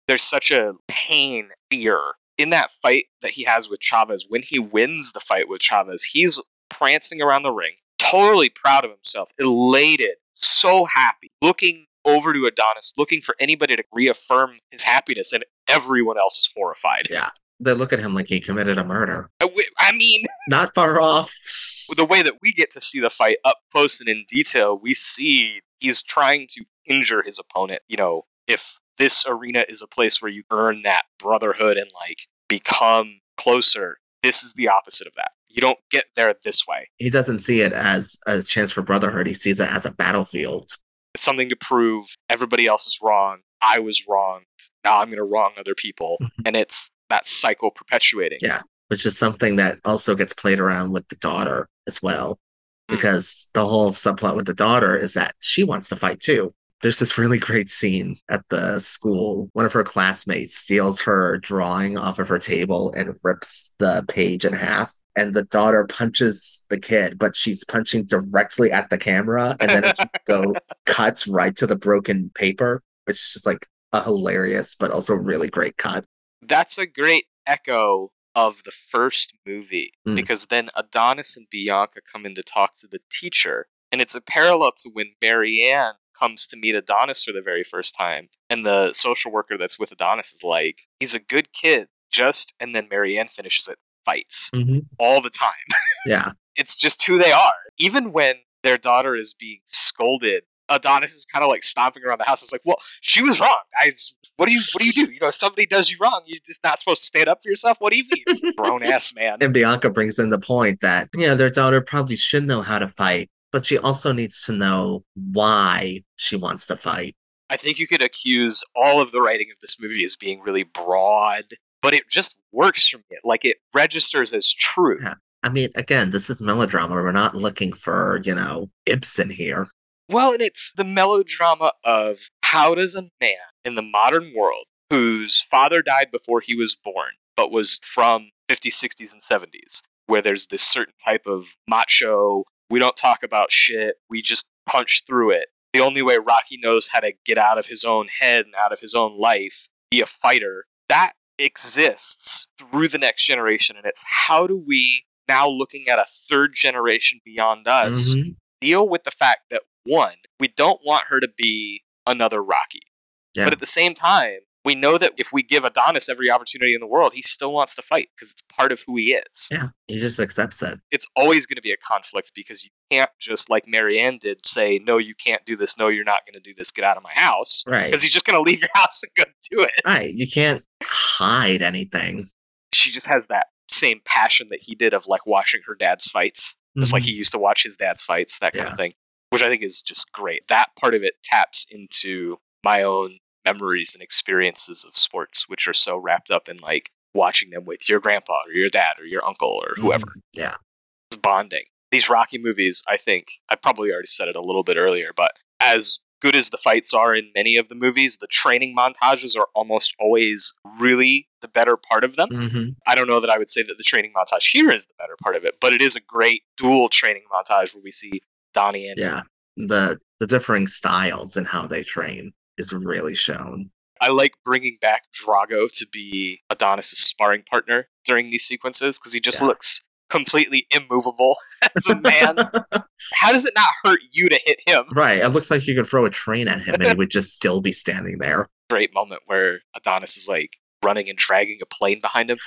Speaker 2: There's such a pain, fear in that fight that he has with Chavez. When he wins the fight with Chavez, he's prancing around the ring, totally proud of himself, elated, so happy, looking over to Adonis, looking for anybody to reaffirm his happiness, and everyone else is horrified.
Speaker 3: Yeah. They look at him like he committed a murder.
Speaker 2: I mean, [laughs]
Speaker 3: Not far off.
Speaker 2: the way that we get to see the fight up close and in detail, we see he's trying to injure his opponent. You know, if this arena is a place where you earn that brotherhood and like become closer, this is the opposite of that. You don't get there this way.
Speaker 3: He doesn't see it as a chance for brotherhood. He sees it as a battlefield.
Speaker 2: It's something to prove everybody else is wrong. I was wronged. Now I'm going to wrong other people.
Speaker 3: Mhm.
Speaker 2: And it's that cycle perpetuating.
Speaker 3: Yeah. Which is something that also gets played around with the daughter as well.
Speaker 2: Mm.
Speaker 3: Because the whole subplot with the daughter is that she wants to fight too. There's this really great scene at the school. One of her classmates steals her drawing off of her table and rips the page in half. And the daughter punches the kid, but she's punching directly at the camera. And then it [laughs] go cuts right to the broken paper, which is just like a hilarious but also really great cut.
Speaker 2: that's a great echo of the first movie
Speaker 3: Mm.
Speaker 2: because then Adonis and Bianca come in to talk to the teacher, and it's a parallel to when Marianne comes to meet Adonis for the very first time, and the social worker that's with Adonis is like, "He's a good kid," just and then Marianne finishes it fights
Speaker 3: Mm-hmm.
Speaker 2: all the time.
Speaker 3: Yeah. [laughs]
Speaker 2: it's just who they are. Even when their daughter is being scolded, Adonis is kind of like stomping around the house. It's like, well, she was wrong. I, what do you, what do you do? You know, if somebody does you wrong, you're just not supposed to stand up for yourself. What do you mean, grown ass [laughs] man?
Speaker 3: And Bianca brings in the point that, you know, their daughter probably should know how to fight, but she also needs to know why she wants to fight.
Speaker 2: I think you could accuse all of the writing of this movie as being really broad, but it just works for me. Like it registers as true.
Speaker 3: Yeah. I mean, again, this is melodrama. We're not looking for, you know, Ibsen here.
Speaker 2: Well, and it's the melodrama of how does a man in the modern world whose father died before he was born, but was from 50s, 60s, and 70s, where there's this certain type of macho, we don't talk about shit, we just punch through it. The only way Rocky knows how to get out of his own head and out of his own life, be a fighter, that exists through the next generation. And it's how do we, now looking at a third generation beyond us,
Speaker 3: Mhm.
Speaker 2: deal with the fact that one, we don't want her to be another Rocky.
Speaker 3: Yeah.
Speaker 2: But at the same time, we know that if we give Adonis every opportunity in the world, he still wants to fight because it's part of who he is.
Speaker 3: Yeah. He just accepts it.
Speaker 2: It's always going to be a conflict because you can't just like Marianne did say, no, you can't do this. No, you're not going to do this. Get out of my house.
Speaker 3: Right.
Speaker 2: Because he's just going to leave your [laughs] house and go do it.
Speaker 3: Right. You can't hide anything.
Speaker 2: She just has that same passion that he did of like watching her dad's fights. just like he used to watch his dad's fights, that kind
Speaker 3: Mm-hmm. Yeah.
Speaker 2: of thing, which I think is just great. That part of it taps into my own memories and experiences of sports, which are so wrapped up in like watching them with your grandpa or your dad or your uncle or whoever.
Speaker 3: Mhm. Yeah.
Speaker 2: It's bonding. These Rocky movies, I think, I probably already said it a little bit earlier, but as good as the fights are in many of the movies, the training montages are almost always really the better part of them.
Speaker 3: hmm
Speaker 2: I don't know that I would say that the training montage here is the better part of it, but it is a great dual training montage where we see Donnie and
Speaker 3: Yeah. The the differing styles and how they train is really shown.
Speaker 2: I like bringing back Drago to be Adonis' sparring partner during these sequences because he just
Speaker 3: Yeah.
Speaker 2: looks completely immovable [laughs] as a man. [laughs] How does it not hurt you to hit him?
Speaker 3: right. It looks like you could throw a train at him and he [laughs] would just still be standing there.
Speaker 2: Great moment where Adonis is like running and dragging a plane behind him.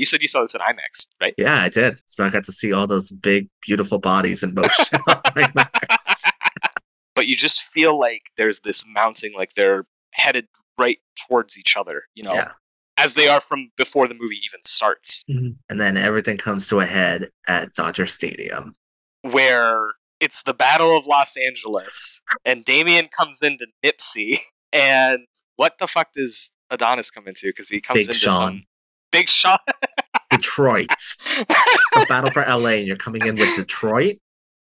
Speaker 2: You said you saw this in IMAX, right?
Speaker 3: Yeah, I did. So I got to see all those big, beautiful bodies in motion. [laughs] on IMAX.
Speaker 2: but you just feel like there's this mounting, like they're headed right towards each other, you know,
Speaker 3: Yeah.
Speaker 2: as they are from before the movie even starts, mm-hmm.
Speaker 3: and then everything comes to a head at Dodger Stadium.
Speaker 2: where it's the Battle of Los Angeles, and Damian comes into Nipsey, and what the fuck does Adonis come into? Because he comes
Speaker 3: Big
Speaker 2: into
Speaker 3: Sean.
Speaker 2: some Big Sean. [laughs]
Speaker 3: Detroit. it's a battle for LA, and you're coming in with Detroit.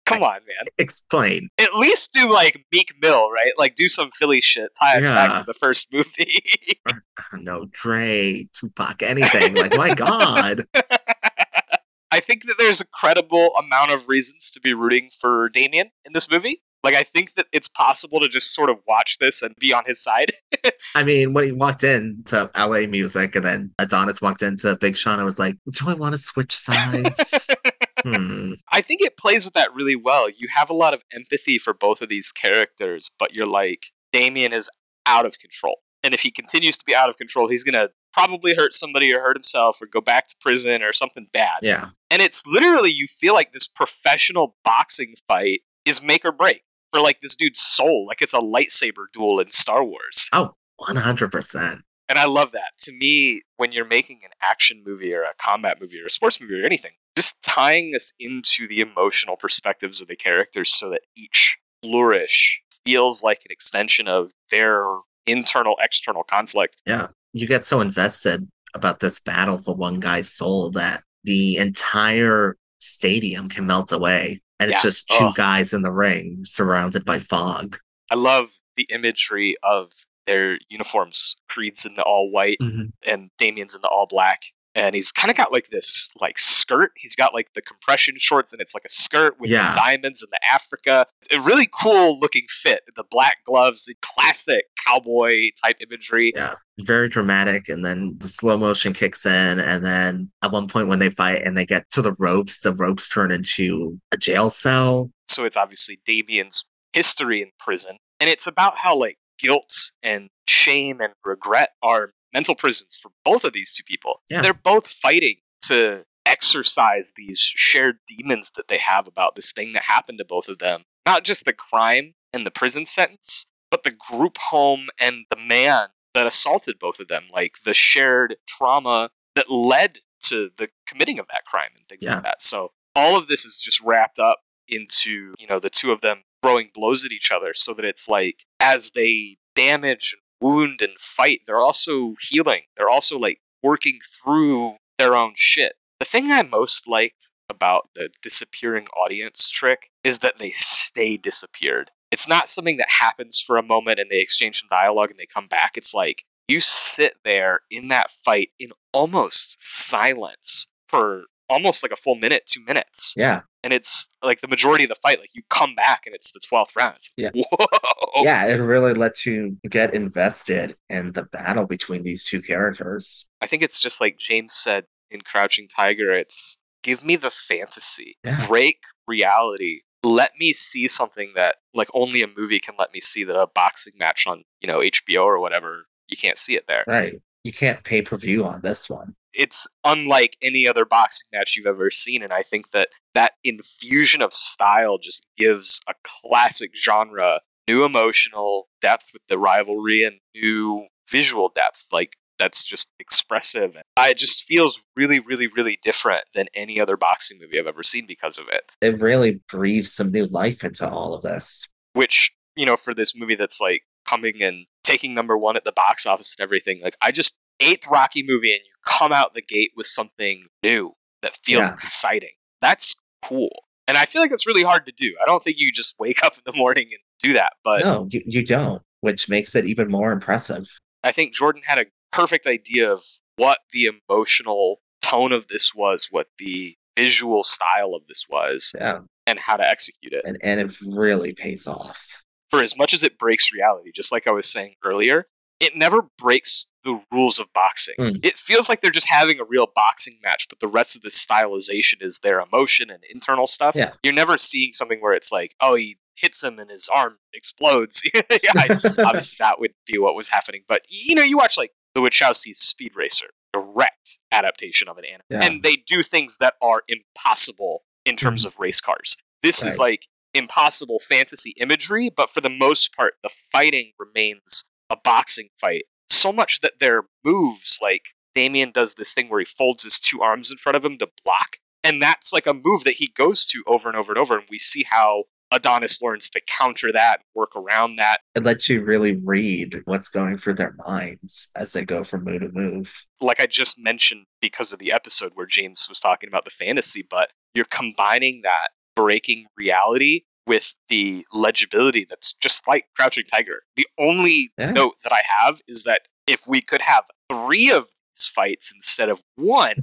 Speaker 2: Come on, man.
Speaker 3: Explain.
Speaker 2: At least do like Meek Mill, right? Like do some Philly shit. Tie us back to the first movie.
Speaker 3: Uh, uh, no, Dre, Tupac, anything. Like, my God. [laughs]
Speaker 2: I think that there's a credible amount of reasons to be rooting for Damian in this movie. Like I think that it's possible to just sort of watch this and be on his side. [laughs]
Speaker 3: I mean, when he walked into LA music and then Adonis walked into Big Sean, I was like, do I want to switch sides? [laughs] hmm.
Speaker 2: I think it plays with that really well. You have a lot of empathy for both of these characters, but you're like, Damian is out of control. And if he continues to be out of control, he's going to probably hurt somebody or hurt himself or go back to prison or something bad.
Speaker 3: Yeah.
Speaker 2: And it's literally, you feel like this professional boxing fight is make or break for like this dude's soul. Like it's a lightsaber duel in Star Wars.
Speaker 3: Oh, 100%.
Speaker 2: And I love that. To me, when you're making an action movie or a combat movie or a sports movie or anything, just tying this into the emotional perspectives of the characters so that each flourish feels like an extension of their internal external conflict.
Speaker 3: Yeah. You get so invested about this battle for one guy's soul that the entire stadium can melt away. And it's
Speaker 2: Yeah.
Speaker 3: just two
Speaker 2: Oh.
Speaker 3: guys in the ring surrounded by fog.
Speaker 2: I love the imagery of their uniforms. Creed's in the all white mm-hmm. and Damian's in the all black. And he's kind of got like this like skirt. He's got like the compression shorts and it's like a skirt with
Speaker 3: Yeah.
Speaker 2: the diamonds and the Africa. A really cool looking fit. The black gloves, the classic cowboy type imagery.
Speaker 3: Yeah. Very dramatic. And then the slow motion kicks in. And then at one point when they fight and they get to the ropes, the ropes turn into a jail cell.
Speaker 2: So it's obviously Damian's history in prison. And it's about how like guilt and shame and regret are mental prisons for both of these two people.
Speaker 3: Yeah.
Speaker 2: They're both fighting to exercise these shared demons that they have about this thing that happened to both of them. Not just the crime and the prison sentence, but the group home and the man that assaulted both of them, like the shared trauma that led to the committing of that crime and things
Speaker 3: Yeah.
Speaker 2: like that. So all of this is just wrapped up into, you know, the two of them throwing blows at each other so that it's like as they damage wound and fight, they're also healing. They're also like working through their own shit. The thing I most liked about the disappearing audience trick is that they stay disappeared. It's not something that happens for a moment and they exchange some dialogue and they come back. It's like you sit there in that fight in almost silence for almost like a full minute, two minutes.
Speaker 3: Yeah.
Speaker 2: And it's like the majority of the fight, like you come back and it's the 12th round. Like,
Speaker 3: Yeah.
Speaker 2: whoa.
Speaker 3: Yeah. It really lets you get invested in the battle between these two characters.
Speaker 2: I think it's just like James said in Crouching Tiger. It's give me the fantasy,
Speaker 3: Yeah.
Speaker 2: break reality. Let me see something that like only a movie can let me see. That a boxing match on you know HBO or whatever you can't see it there.
Speaker 3: Right. You can't pay per view on this one.
Speaker 2: It's unlike any other boxing match you've ever seen, and I think that that infusion of style just gives a classic genre new emotional depth with the rivalry and new visual depth. Like that's just expressive. And it just feels really, really, really different than any other boxing movie I've ever seen because of it.
Speaker 3: It really breathes some new life into all of this.
Speaker 2: Which, you know, for this movie that's like coming and taking number one at the box office and everything, like I just eighth Rocky movie and you come out the gate with something new that feels
Speaker 3: Yeah.
Speaker 2: exciting. That's cool. And I feel like it's really hard to do. I don't think you just wake [laughs] up in the morning and do that, but
Speaker 3: no, you, you don't, which makes it even more impressive.
Speaker 2: I think Jordan had a perfect idea of what the emotional tone of this was, what the visual style of this was,
Speaker 3: Yeah.
Speaker 2: and how to execute it.
Speaker 3: And, and it really pays off.
Speaker 2: For as much as it breaks reality, just like I was saying earlier, it never breaks the rules of boxing.
Speaker 3: Mm.
Speaker 2: It feels like they're just having a real boxing match, but the rest of the stylization is their emotion and internal stuff.
Speaker 3: Yeah.
Speaker 2: You're never seeing something where it's like, oh, he hits him and his arm explodes. [laughs] yeah, I- [laughs] obviously that would be what was happening. But you know, you watch like the Wachowski Speed Racer, direct adaptation of an anime,
Speaker 3: Yeah.
Speaker 2: and they do things that are impossible in terms of race cars. This is like impossible fantasy imagery, but for the most part, the fighting remains a boxing fight. So much that their moves, like Damian does this thing where he folds his two arms in front of him to block. And that's like a move that he goes to over and over and over. And we see how Adonis learns to counter that, work around that.
Speaker 3: It lets you really read what's going through their minds as they go from move to move.
Speaker 2: Like I just mentioned, because of the episode where James was talking about the fantasy, but you're combining that breaking reality with the legibility that's just like Crouching Tiger. The only
Speaker 3: Yeah.
Speaker 2: note that I have is that if we could have three of these fights instead of one,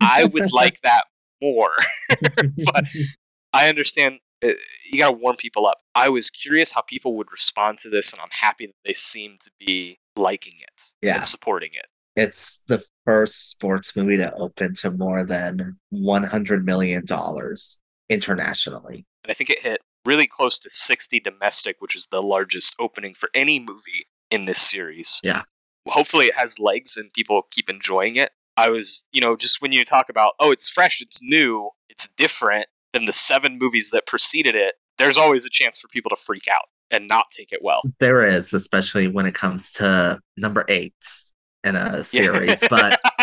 Speaker 2: I would [laughs] like that more. [laughs] But- [laughs] I understand uh, you got to warm people up. I was curious how people would respond to this, and I'm happy that they seem to be liking it
Speaker 3: Yeah.
Speaker 2: and supporting it.
Speaker 3: it's the first sports movie to open to more than $100 million internationally.
Speaker 2: And I think it hit really close to 60 domestic, which is the largest opening for any movie in this series.
Speaker 3: Yeah.
Speaker 2: Hopefully it has legs and people keep enjoying it. I was, you know, just when you talk about, oh, it's fresh, it's new, it's different than the seven movies that preceded it, there's always a chance for people to freak out and not take it well.
Speaker 3: There is, especially when it comes to number eights in a series, but [laughs]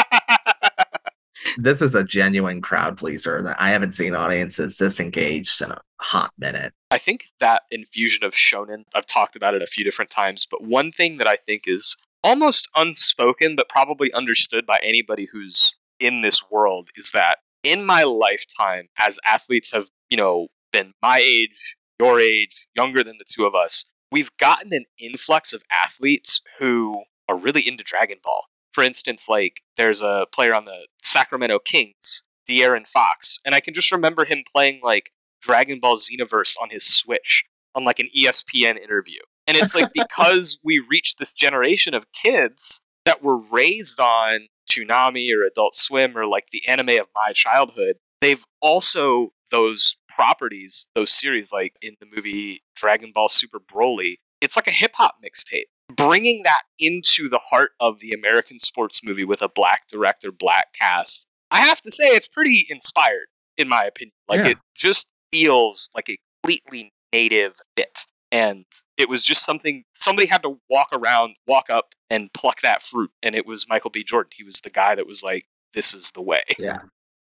Speaker 3: this is a genuine crowd pleaser that I haven't seen audiences disengaged in a hot minute.
Speaker 2: I think that infusion of shonen, I've talked about it a few different times, but one thing that I think is almost unspoken, but probably understood by anybody who's in this world is that in my lifetime, as athletes have, you know, been my age, your age, younger than the two of us, we've gotten an influx of athletes who are really into Dragon Ball. For instance, like there's a player on the Sacramento Kings, De'Aaron Fox, and I can just remember him playing like Dragon Ball Xenoverse on his Switch on like an ESPN interview. And it's like [laughs] because we reached this generation of kids that were raised on Toonami or Adult Swim or like the anime of my childhood, they've also those properties, those series like in the movie Dragon Ball Super Broly, it's like a hip hop mixtape. Bringing that into the heart of the American sports movie with a black director, black cast, I have to say it's pretty inspired, in my opinion. Like
Speaker 3: Yeah.
Speaker 2: it just feels like a completely native fit. And it was just something somebody had to walk around, walk up, and pluck that fruit. And it was Michael B. Jordan. He was the guy that was like, this is the way.
Speaker 3: Yeah.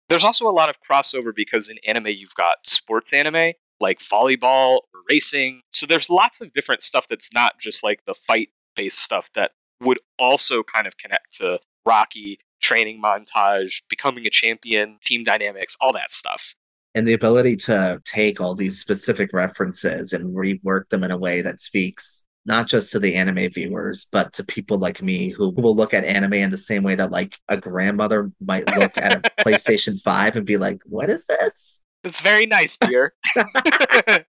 Speaker 2: There's also a lot of crossover because in anime, you've got sports anime, like volleyball or racing. So there's lots of different stuff that's not just like the fight based stuff that would also kind of connect to Rocky, training montage, becoming a champion, team dynamics, all that stuff.
Speaker 3: And the ability to take all these specific references and rework them in a way that speaks not just to the anime viewers, but to people like me who will look at anime in the same way that like a grandmother might look at a [laughs] PlayStation 5 and be like, what is this?
Speaker 2: It's very nice, dear. [laughs] [laughs]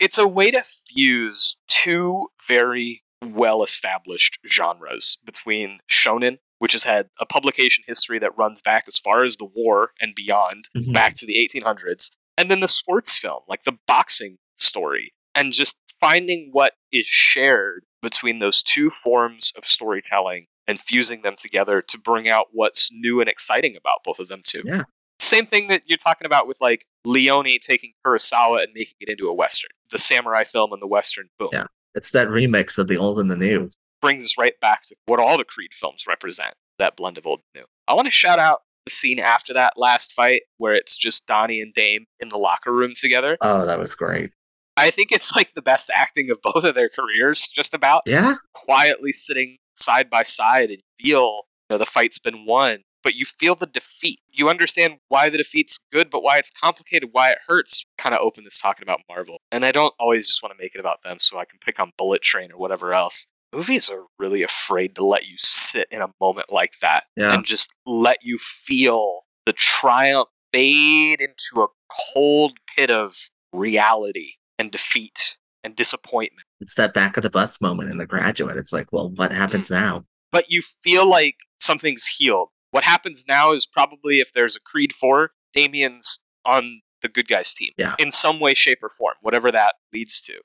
Speaker 2: it's a way to fuse two very well established genres between shonen, which has had a publication history that runs back as far as the war and beyond,
Speaker 3: Mhm.
Speaker 2: back to the 1800s, and then the sports film, like the boxing story, and just finding what is shared between those two forms of storytelling and fusing them together to bring out what's new and exciting about both of them too.
Speaker 3: Yeah.
Speaker 2: Same thing that you're talking about with like Leone taking Kurosawa and making it into a western. The samurai film and the western, boom.
Speaker 3: Yeah. It's that remix of the old and the new.
Speaker 2: Brings us right back to what all the Creed films represent, that blend of old and new. I want to shout out the scene after that last fight where it's just Donnie and Dame in the locker room together.
Speaker 3: Oh, that was great.
Speaker 2: I think it's like the best acting of both of their careers, just about.
Speaker 3: Yeah.
Speaker 2: quietly sitting side by side and feel you know the fight's been won but you feel the defeat you understand why the defeat's good but why it's complicated why it hurts kind of open this talking about marvel and i don't always just want to make it about them so i can pick on bullet train or whatever else movies are really afraid to let you sit in a moment like that
Speaker 3: Yeah.
Speaker 2: and just let you feel the triumph fade into a cold pit of reality and defeat and disappointment
Speaker 3: It's that back of the bus moment in the graduate. It's like, well, what happens
Speaker 2: Mm.
Speaker 3: now?
Speaker 2: but you feel like something's healed. What happens now is probably if there's a Creed 4, Damian's on the good guys team
Speaker 3: Yeah.
Speaker 2: in some way, shape, or form, whatever that leads to.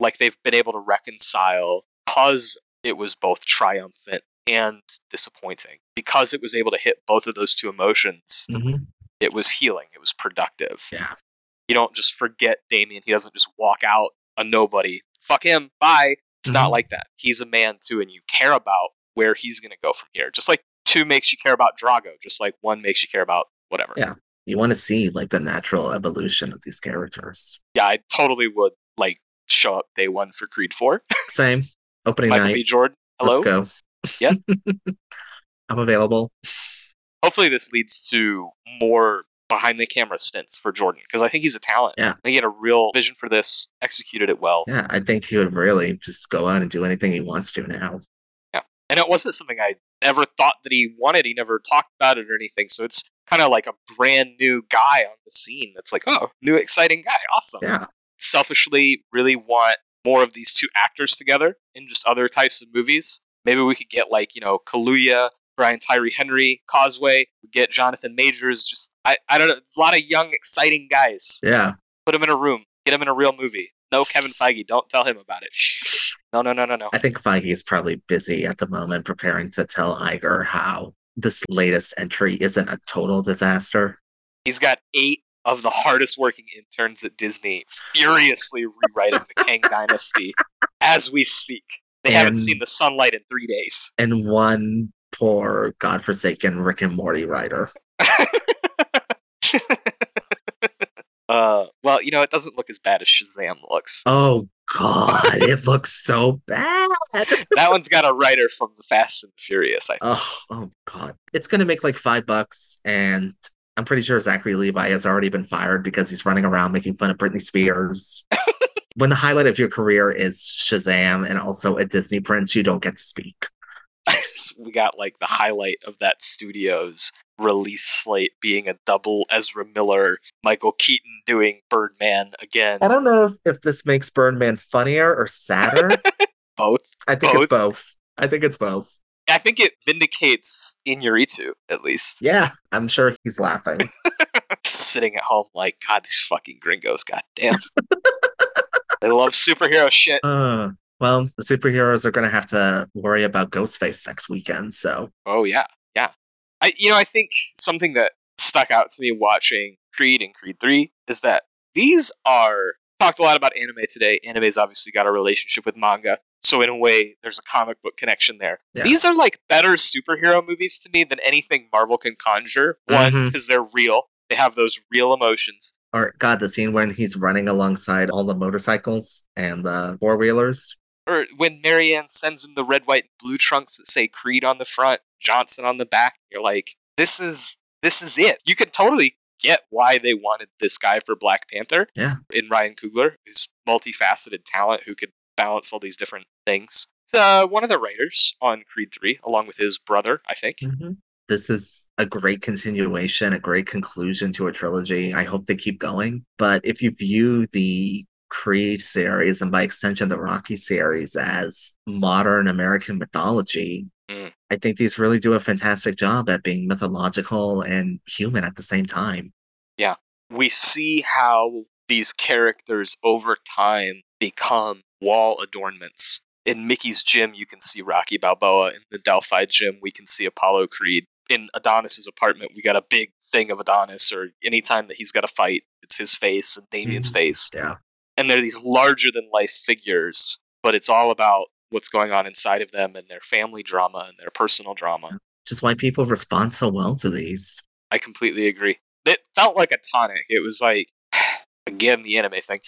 Speaker 2: Like they've been able to reconcile because it was both triumphant and disappointing. Because it was able to hit both of those two emotions,
Speaker 3: Mm-hmm.
Speaker 2: it was healing, it was productive.
Speaker 3: Yeah.
Speaker 2: You don't just forget Damian. He doesn't just walk out a nobody. Fuck him. Bye. It's not
Speaker 3: Mhm.
Speaker 2: like that. He's a man too, and you care about where he's going to go from here. Just like two makes you care about Drago, just like one makes you care about whatever.
Speaker 3: Yeah. You want to see like the natural evolution of these characters.
Speaker 2: Yeah, I totally would like show up day one for Creed 4. [laughs]
Speaker 3: Same. Opening
Speaker 2: Michael
Speaker 3: night.
Speaker 2: B. Jordan, hello.
Speaker 3: Let's go. [laughs]
Speaker 2: Yeah. [laughs]
Speaker 3: I'm available.
Speaker 2: Hopefully, this leads to more behind the camera stints for Jordan because I think he's a talent.
Speaker 3: Yeah.
Speaker 2: He had a real vision for this, executed it well.
Speaker 3: Yeah, I think he would really just go out and do anything he wants to now. Yeah.
Speaker 2: And it wasn't something I ever thought that he wanted. He never talked about it or anything. So it's kind of like a brand new guy on the scene that's like, oh, new exciting guy. Awesome.
Speaker 3: Yeah.
Speaker 2: Selfishly, really want more of these two actors together in just other types of movies. Maybe we could get like, you know, Kaluuya, Brian Tyree Henry, Causeway, we get Jonathan Majors, just, I, I don't know, a lot of young, exciting guys.
Speaker 3: Yeah.
Speaker 2: Put them in a room, get them in a real movie. No Kevin Feige, don't tell him about it. [laughs] No, no, no, no, no.
Speaker 3: I think Feige is probably busy at the moment preparing to tell Iger how this latest entry isn't a total disaster.
Speaker 2: He's got eight of the hardest working interns at Disney furiously rewriting the Kang [laughs] Dynasty as we speak. They haven't seen the sunlight in three days.
Speaker 3: And one poor godforsaken Rick and Morty writer. [laughs]
Speaker 2: uh, well, you know, it doesn't look as bad as Shazam looks.
Speaker 3: Oh god, it looks so bad.
Speaker 2: that one's got a writer from the Fast and the Furious. I
Speaker 3: Oh, oh god. It's gonna make like five bucks, and I'm pretty sure Zachary Levi has already been fired because he's running around making fun of Britney Spears. [laughs] when the highlight of your career is Shazam and also a Disney prince, you don't get to speak. [laughs]
Speaker 2: we got like the highlight of that studio's release slate being a double Ezra Miller, Michael Keaton doing Birdman again.
Speaker 3: I don't know if, if this makes Birdman funnier or sadder. [laughs]
Speaker 2: Both.
Speaker 3: I think it's both. I think it's both.
Speaker 2: I think it vindicates Iñárritu, at least.
Speaker 3: Yeah, I'm sure he's laughing. [laughs]
Speaker 2: Sitting at home like, God, these fucking gringos, goddamn. [laughs] they love superhero shit.
Speaker 3: Uh, well, the superheroes are going to have to worry about Ghostface next weekend, so
Speaker 2: Oh yeah, yeah. I you know I think something that stuck out to me watching Creed and Creed Three is that these are talked a lot about anime today. Anime's obviously got a relationship with manga, so in a way, there's a comic book connection there.
Speaker 3: Yeah.
Speaker 2: These are like better superhero movies to me than anything Marvel can conjure. One
Speaker 3: mm-hmm.
Speaker 2: because they're real; they have those real emotions.
Speaker 3: or God, the scene when he's running alongside all the motorcycles and the four wheelers.
Speaker 2: Or when Marianne sends him the red, white, blue trunks that say Creed on the front, Johnson on the back, you're like, this is this is it. You can totally get why they wanted this guy for Black Panther.
Speaker 3: Yeah.
Speaker 2: In Ryan Coogler, who's multifaceted talent who could balance all these different things. Uh, one of the writers on Creed 3, along with his brother, I think.
Speaker 3: This is a great continuation, a great conclusion to a trilogy. I hope they keep going. But if you view the Creed series and by extension the Rocky series as modern American mythology,
Speaker 2: Mm.
Speaker 3: I think these really do a fantastic job at being mythological and human at the same time. Yeah.
Speaker 2: We see how these characters over time become wall adornments. In Mickey's gym, you can see Rocky Balboa. In the Delphi gym, we can see Apollo Creed. In Adonis's apartment, we got a big thing of Adonis, or anytime that he's got a fight, it's his face and Damian's
Speaker 3: Mhm.
Speaker 2: face.
Speaker 3: Yeah.
Speaker 2: And they're these larger than life figures, but it's all about what's going on inside of them and their family drama and their personal drama.
Speaker 3: Just why people respond so well to these.
Speaker 2: I completely agree. It felt like a tonic. It was like, [sighs] again, the anime thing.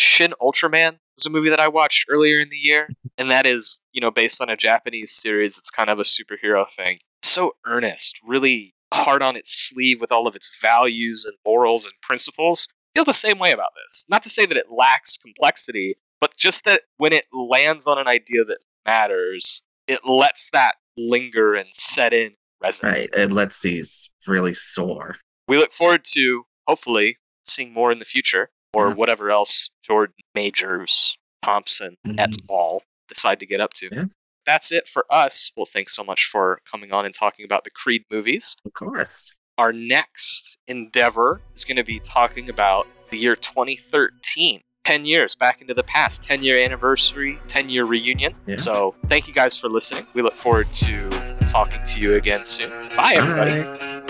Speaker 2: Shin Ultraman was a movie that I watched earlier in the year, mm-hmm. and that is, you know, based on a Japanese series. It's kind of a superhero thing. So earnest, really hard on its sleeve with all of its values and morals and principles. Feel the same way about this. Not to say that it lacks complexity, but just that when it lands on an idea that matters, it lets that linger and set in, resonate.
Speaker 3: Right. It lets these really soar.
Speaker 2: we look forward to hopefully seeing more in the future or
Speaker 3: Yeah.
Speaker 2: whatever else Jordan Majors, Thompson, et
Speaker 3: Mhm.
Speaker 2: al. decide to get up to.
Speaker 3: Yeah.
Speaker 2: That's it for us. Well, thanks so much for coming on and talking about the Creed movies.
Speaker 3: Of course.
Speaker 2: Our next endeavor is going to be talking about the year 2013. 10 years back into the past, 10 year anniversary, 10 year reunion.
Speaker 3: Yeah.
Speaker 2: So, thank you guys for listening. We look forward to talking to you again soon. Bye, everybody.
Speaker 3: Bye.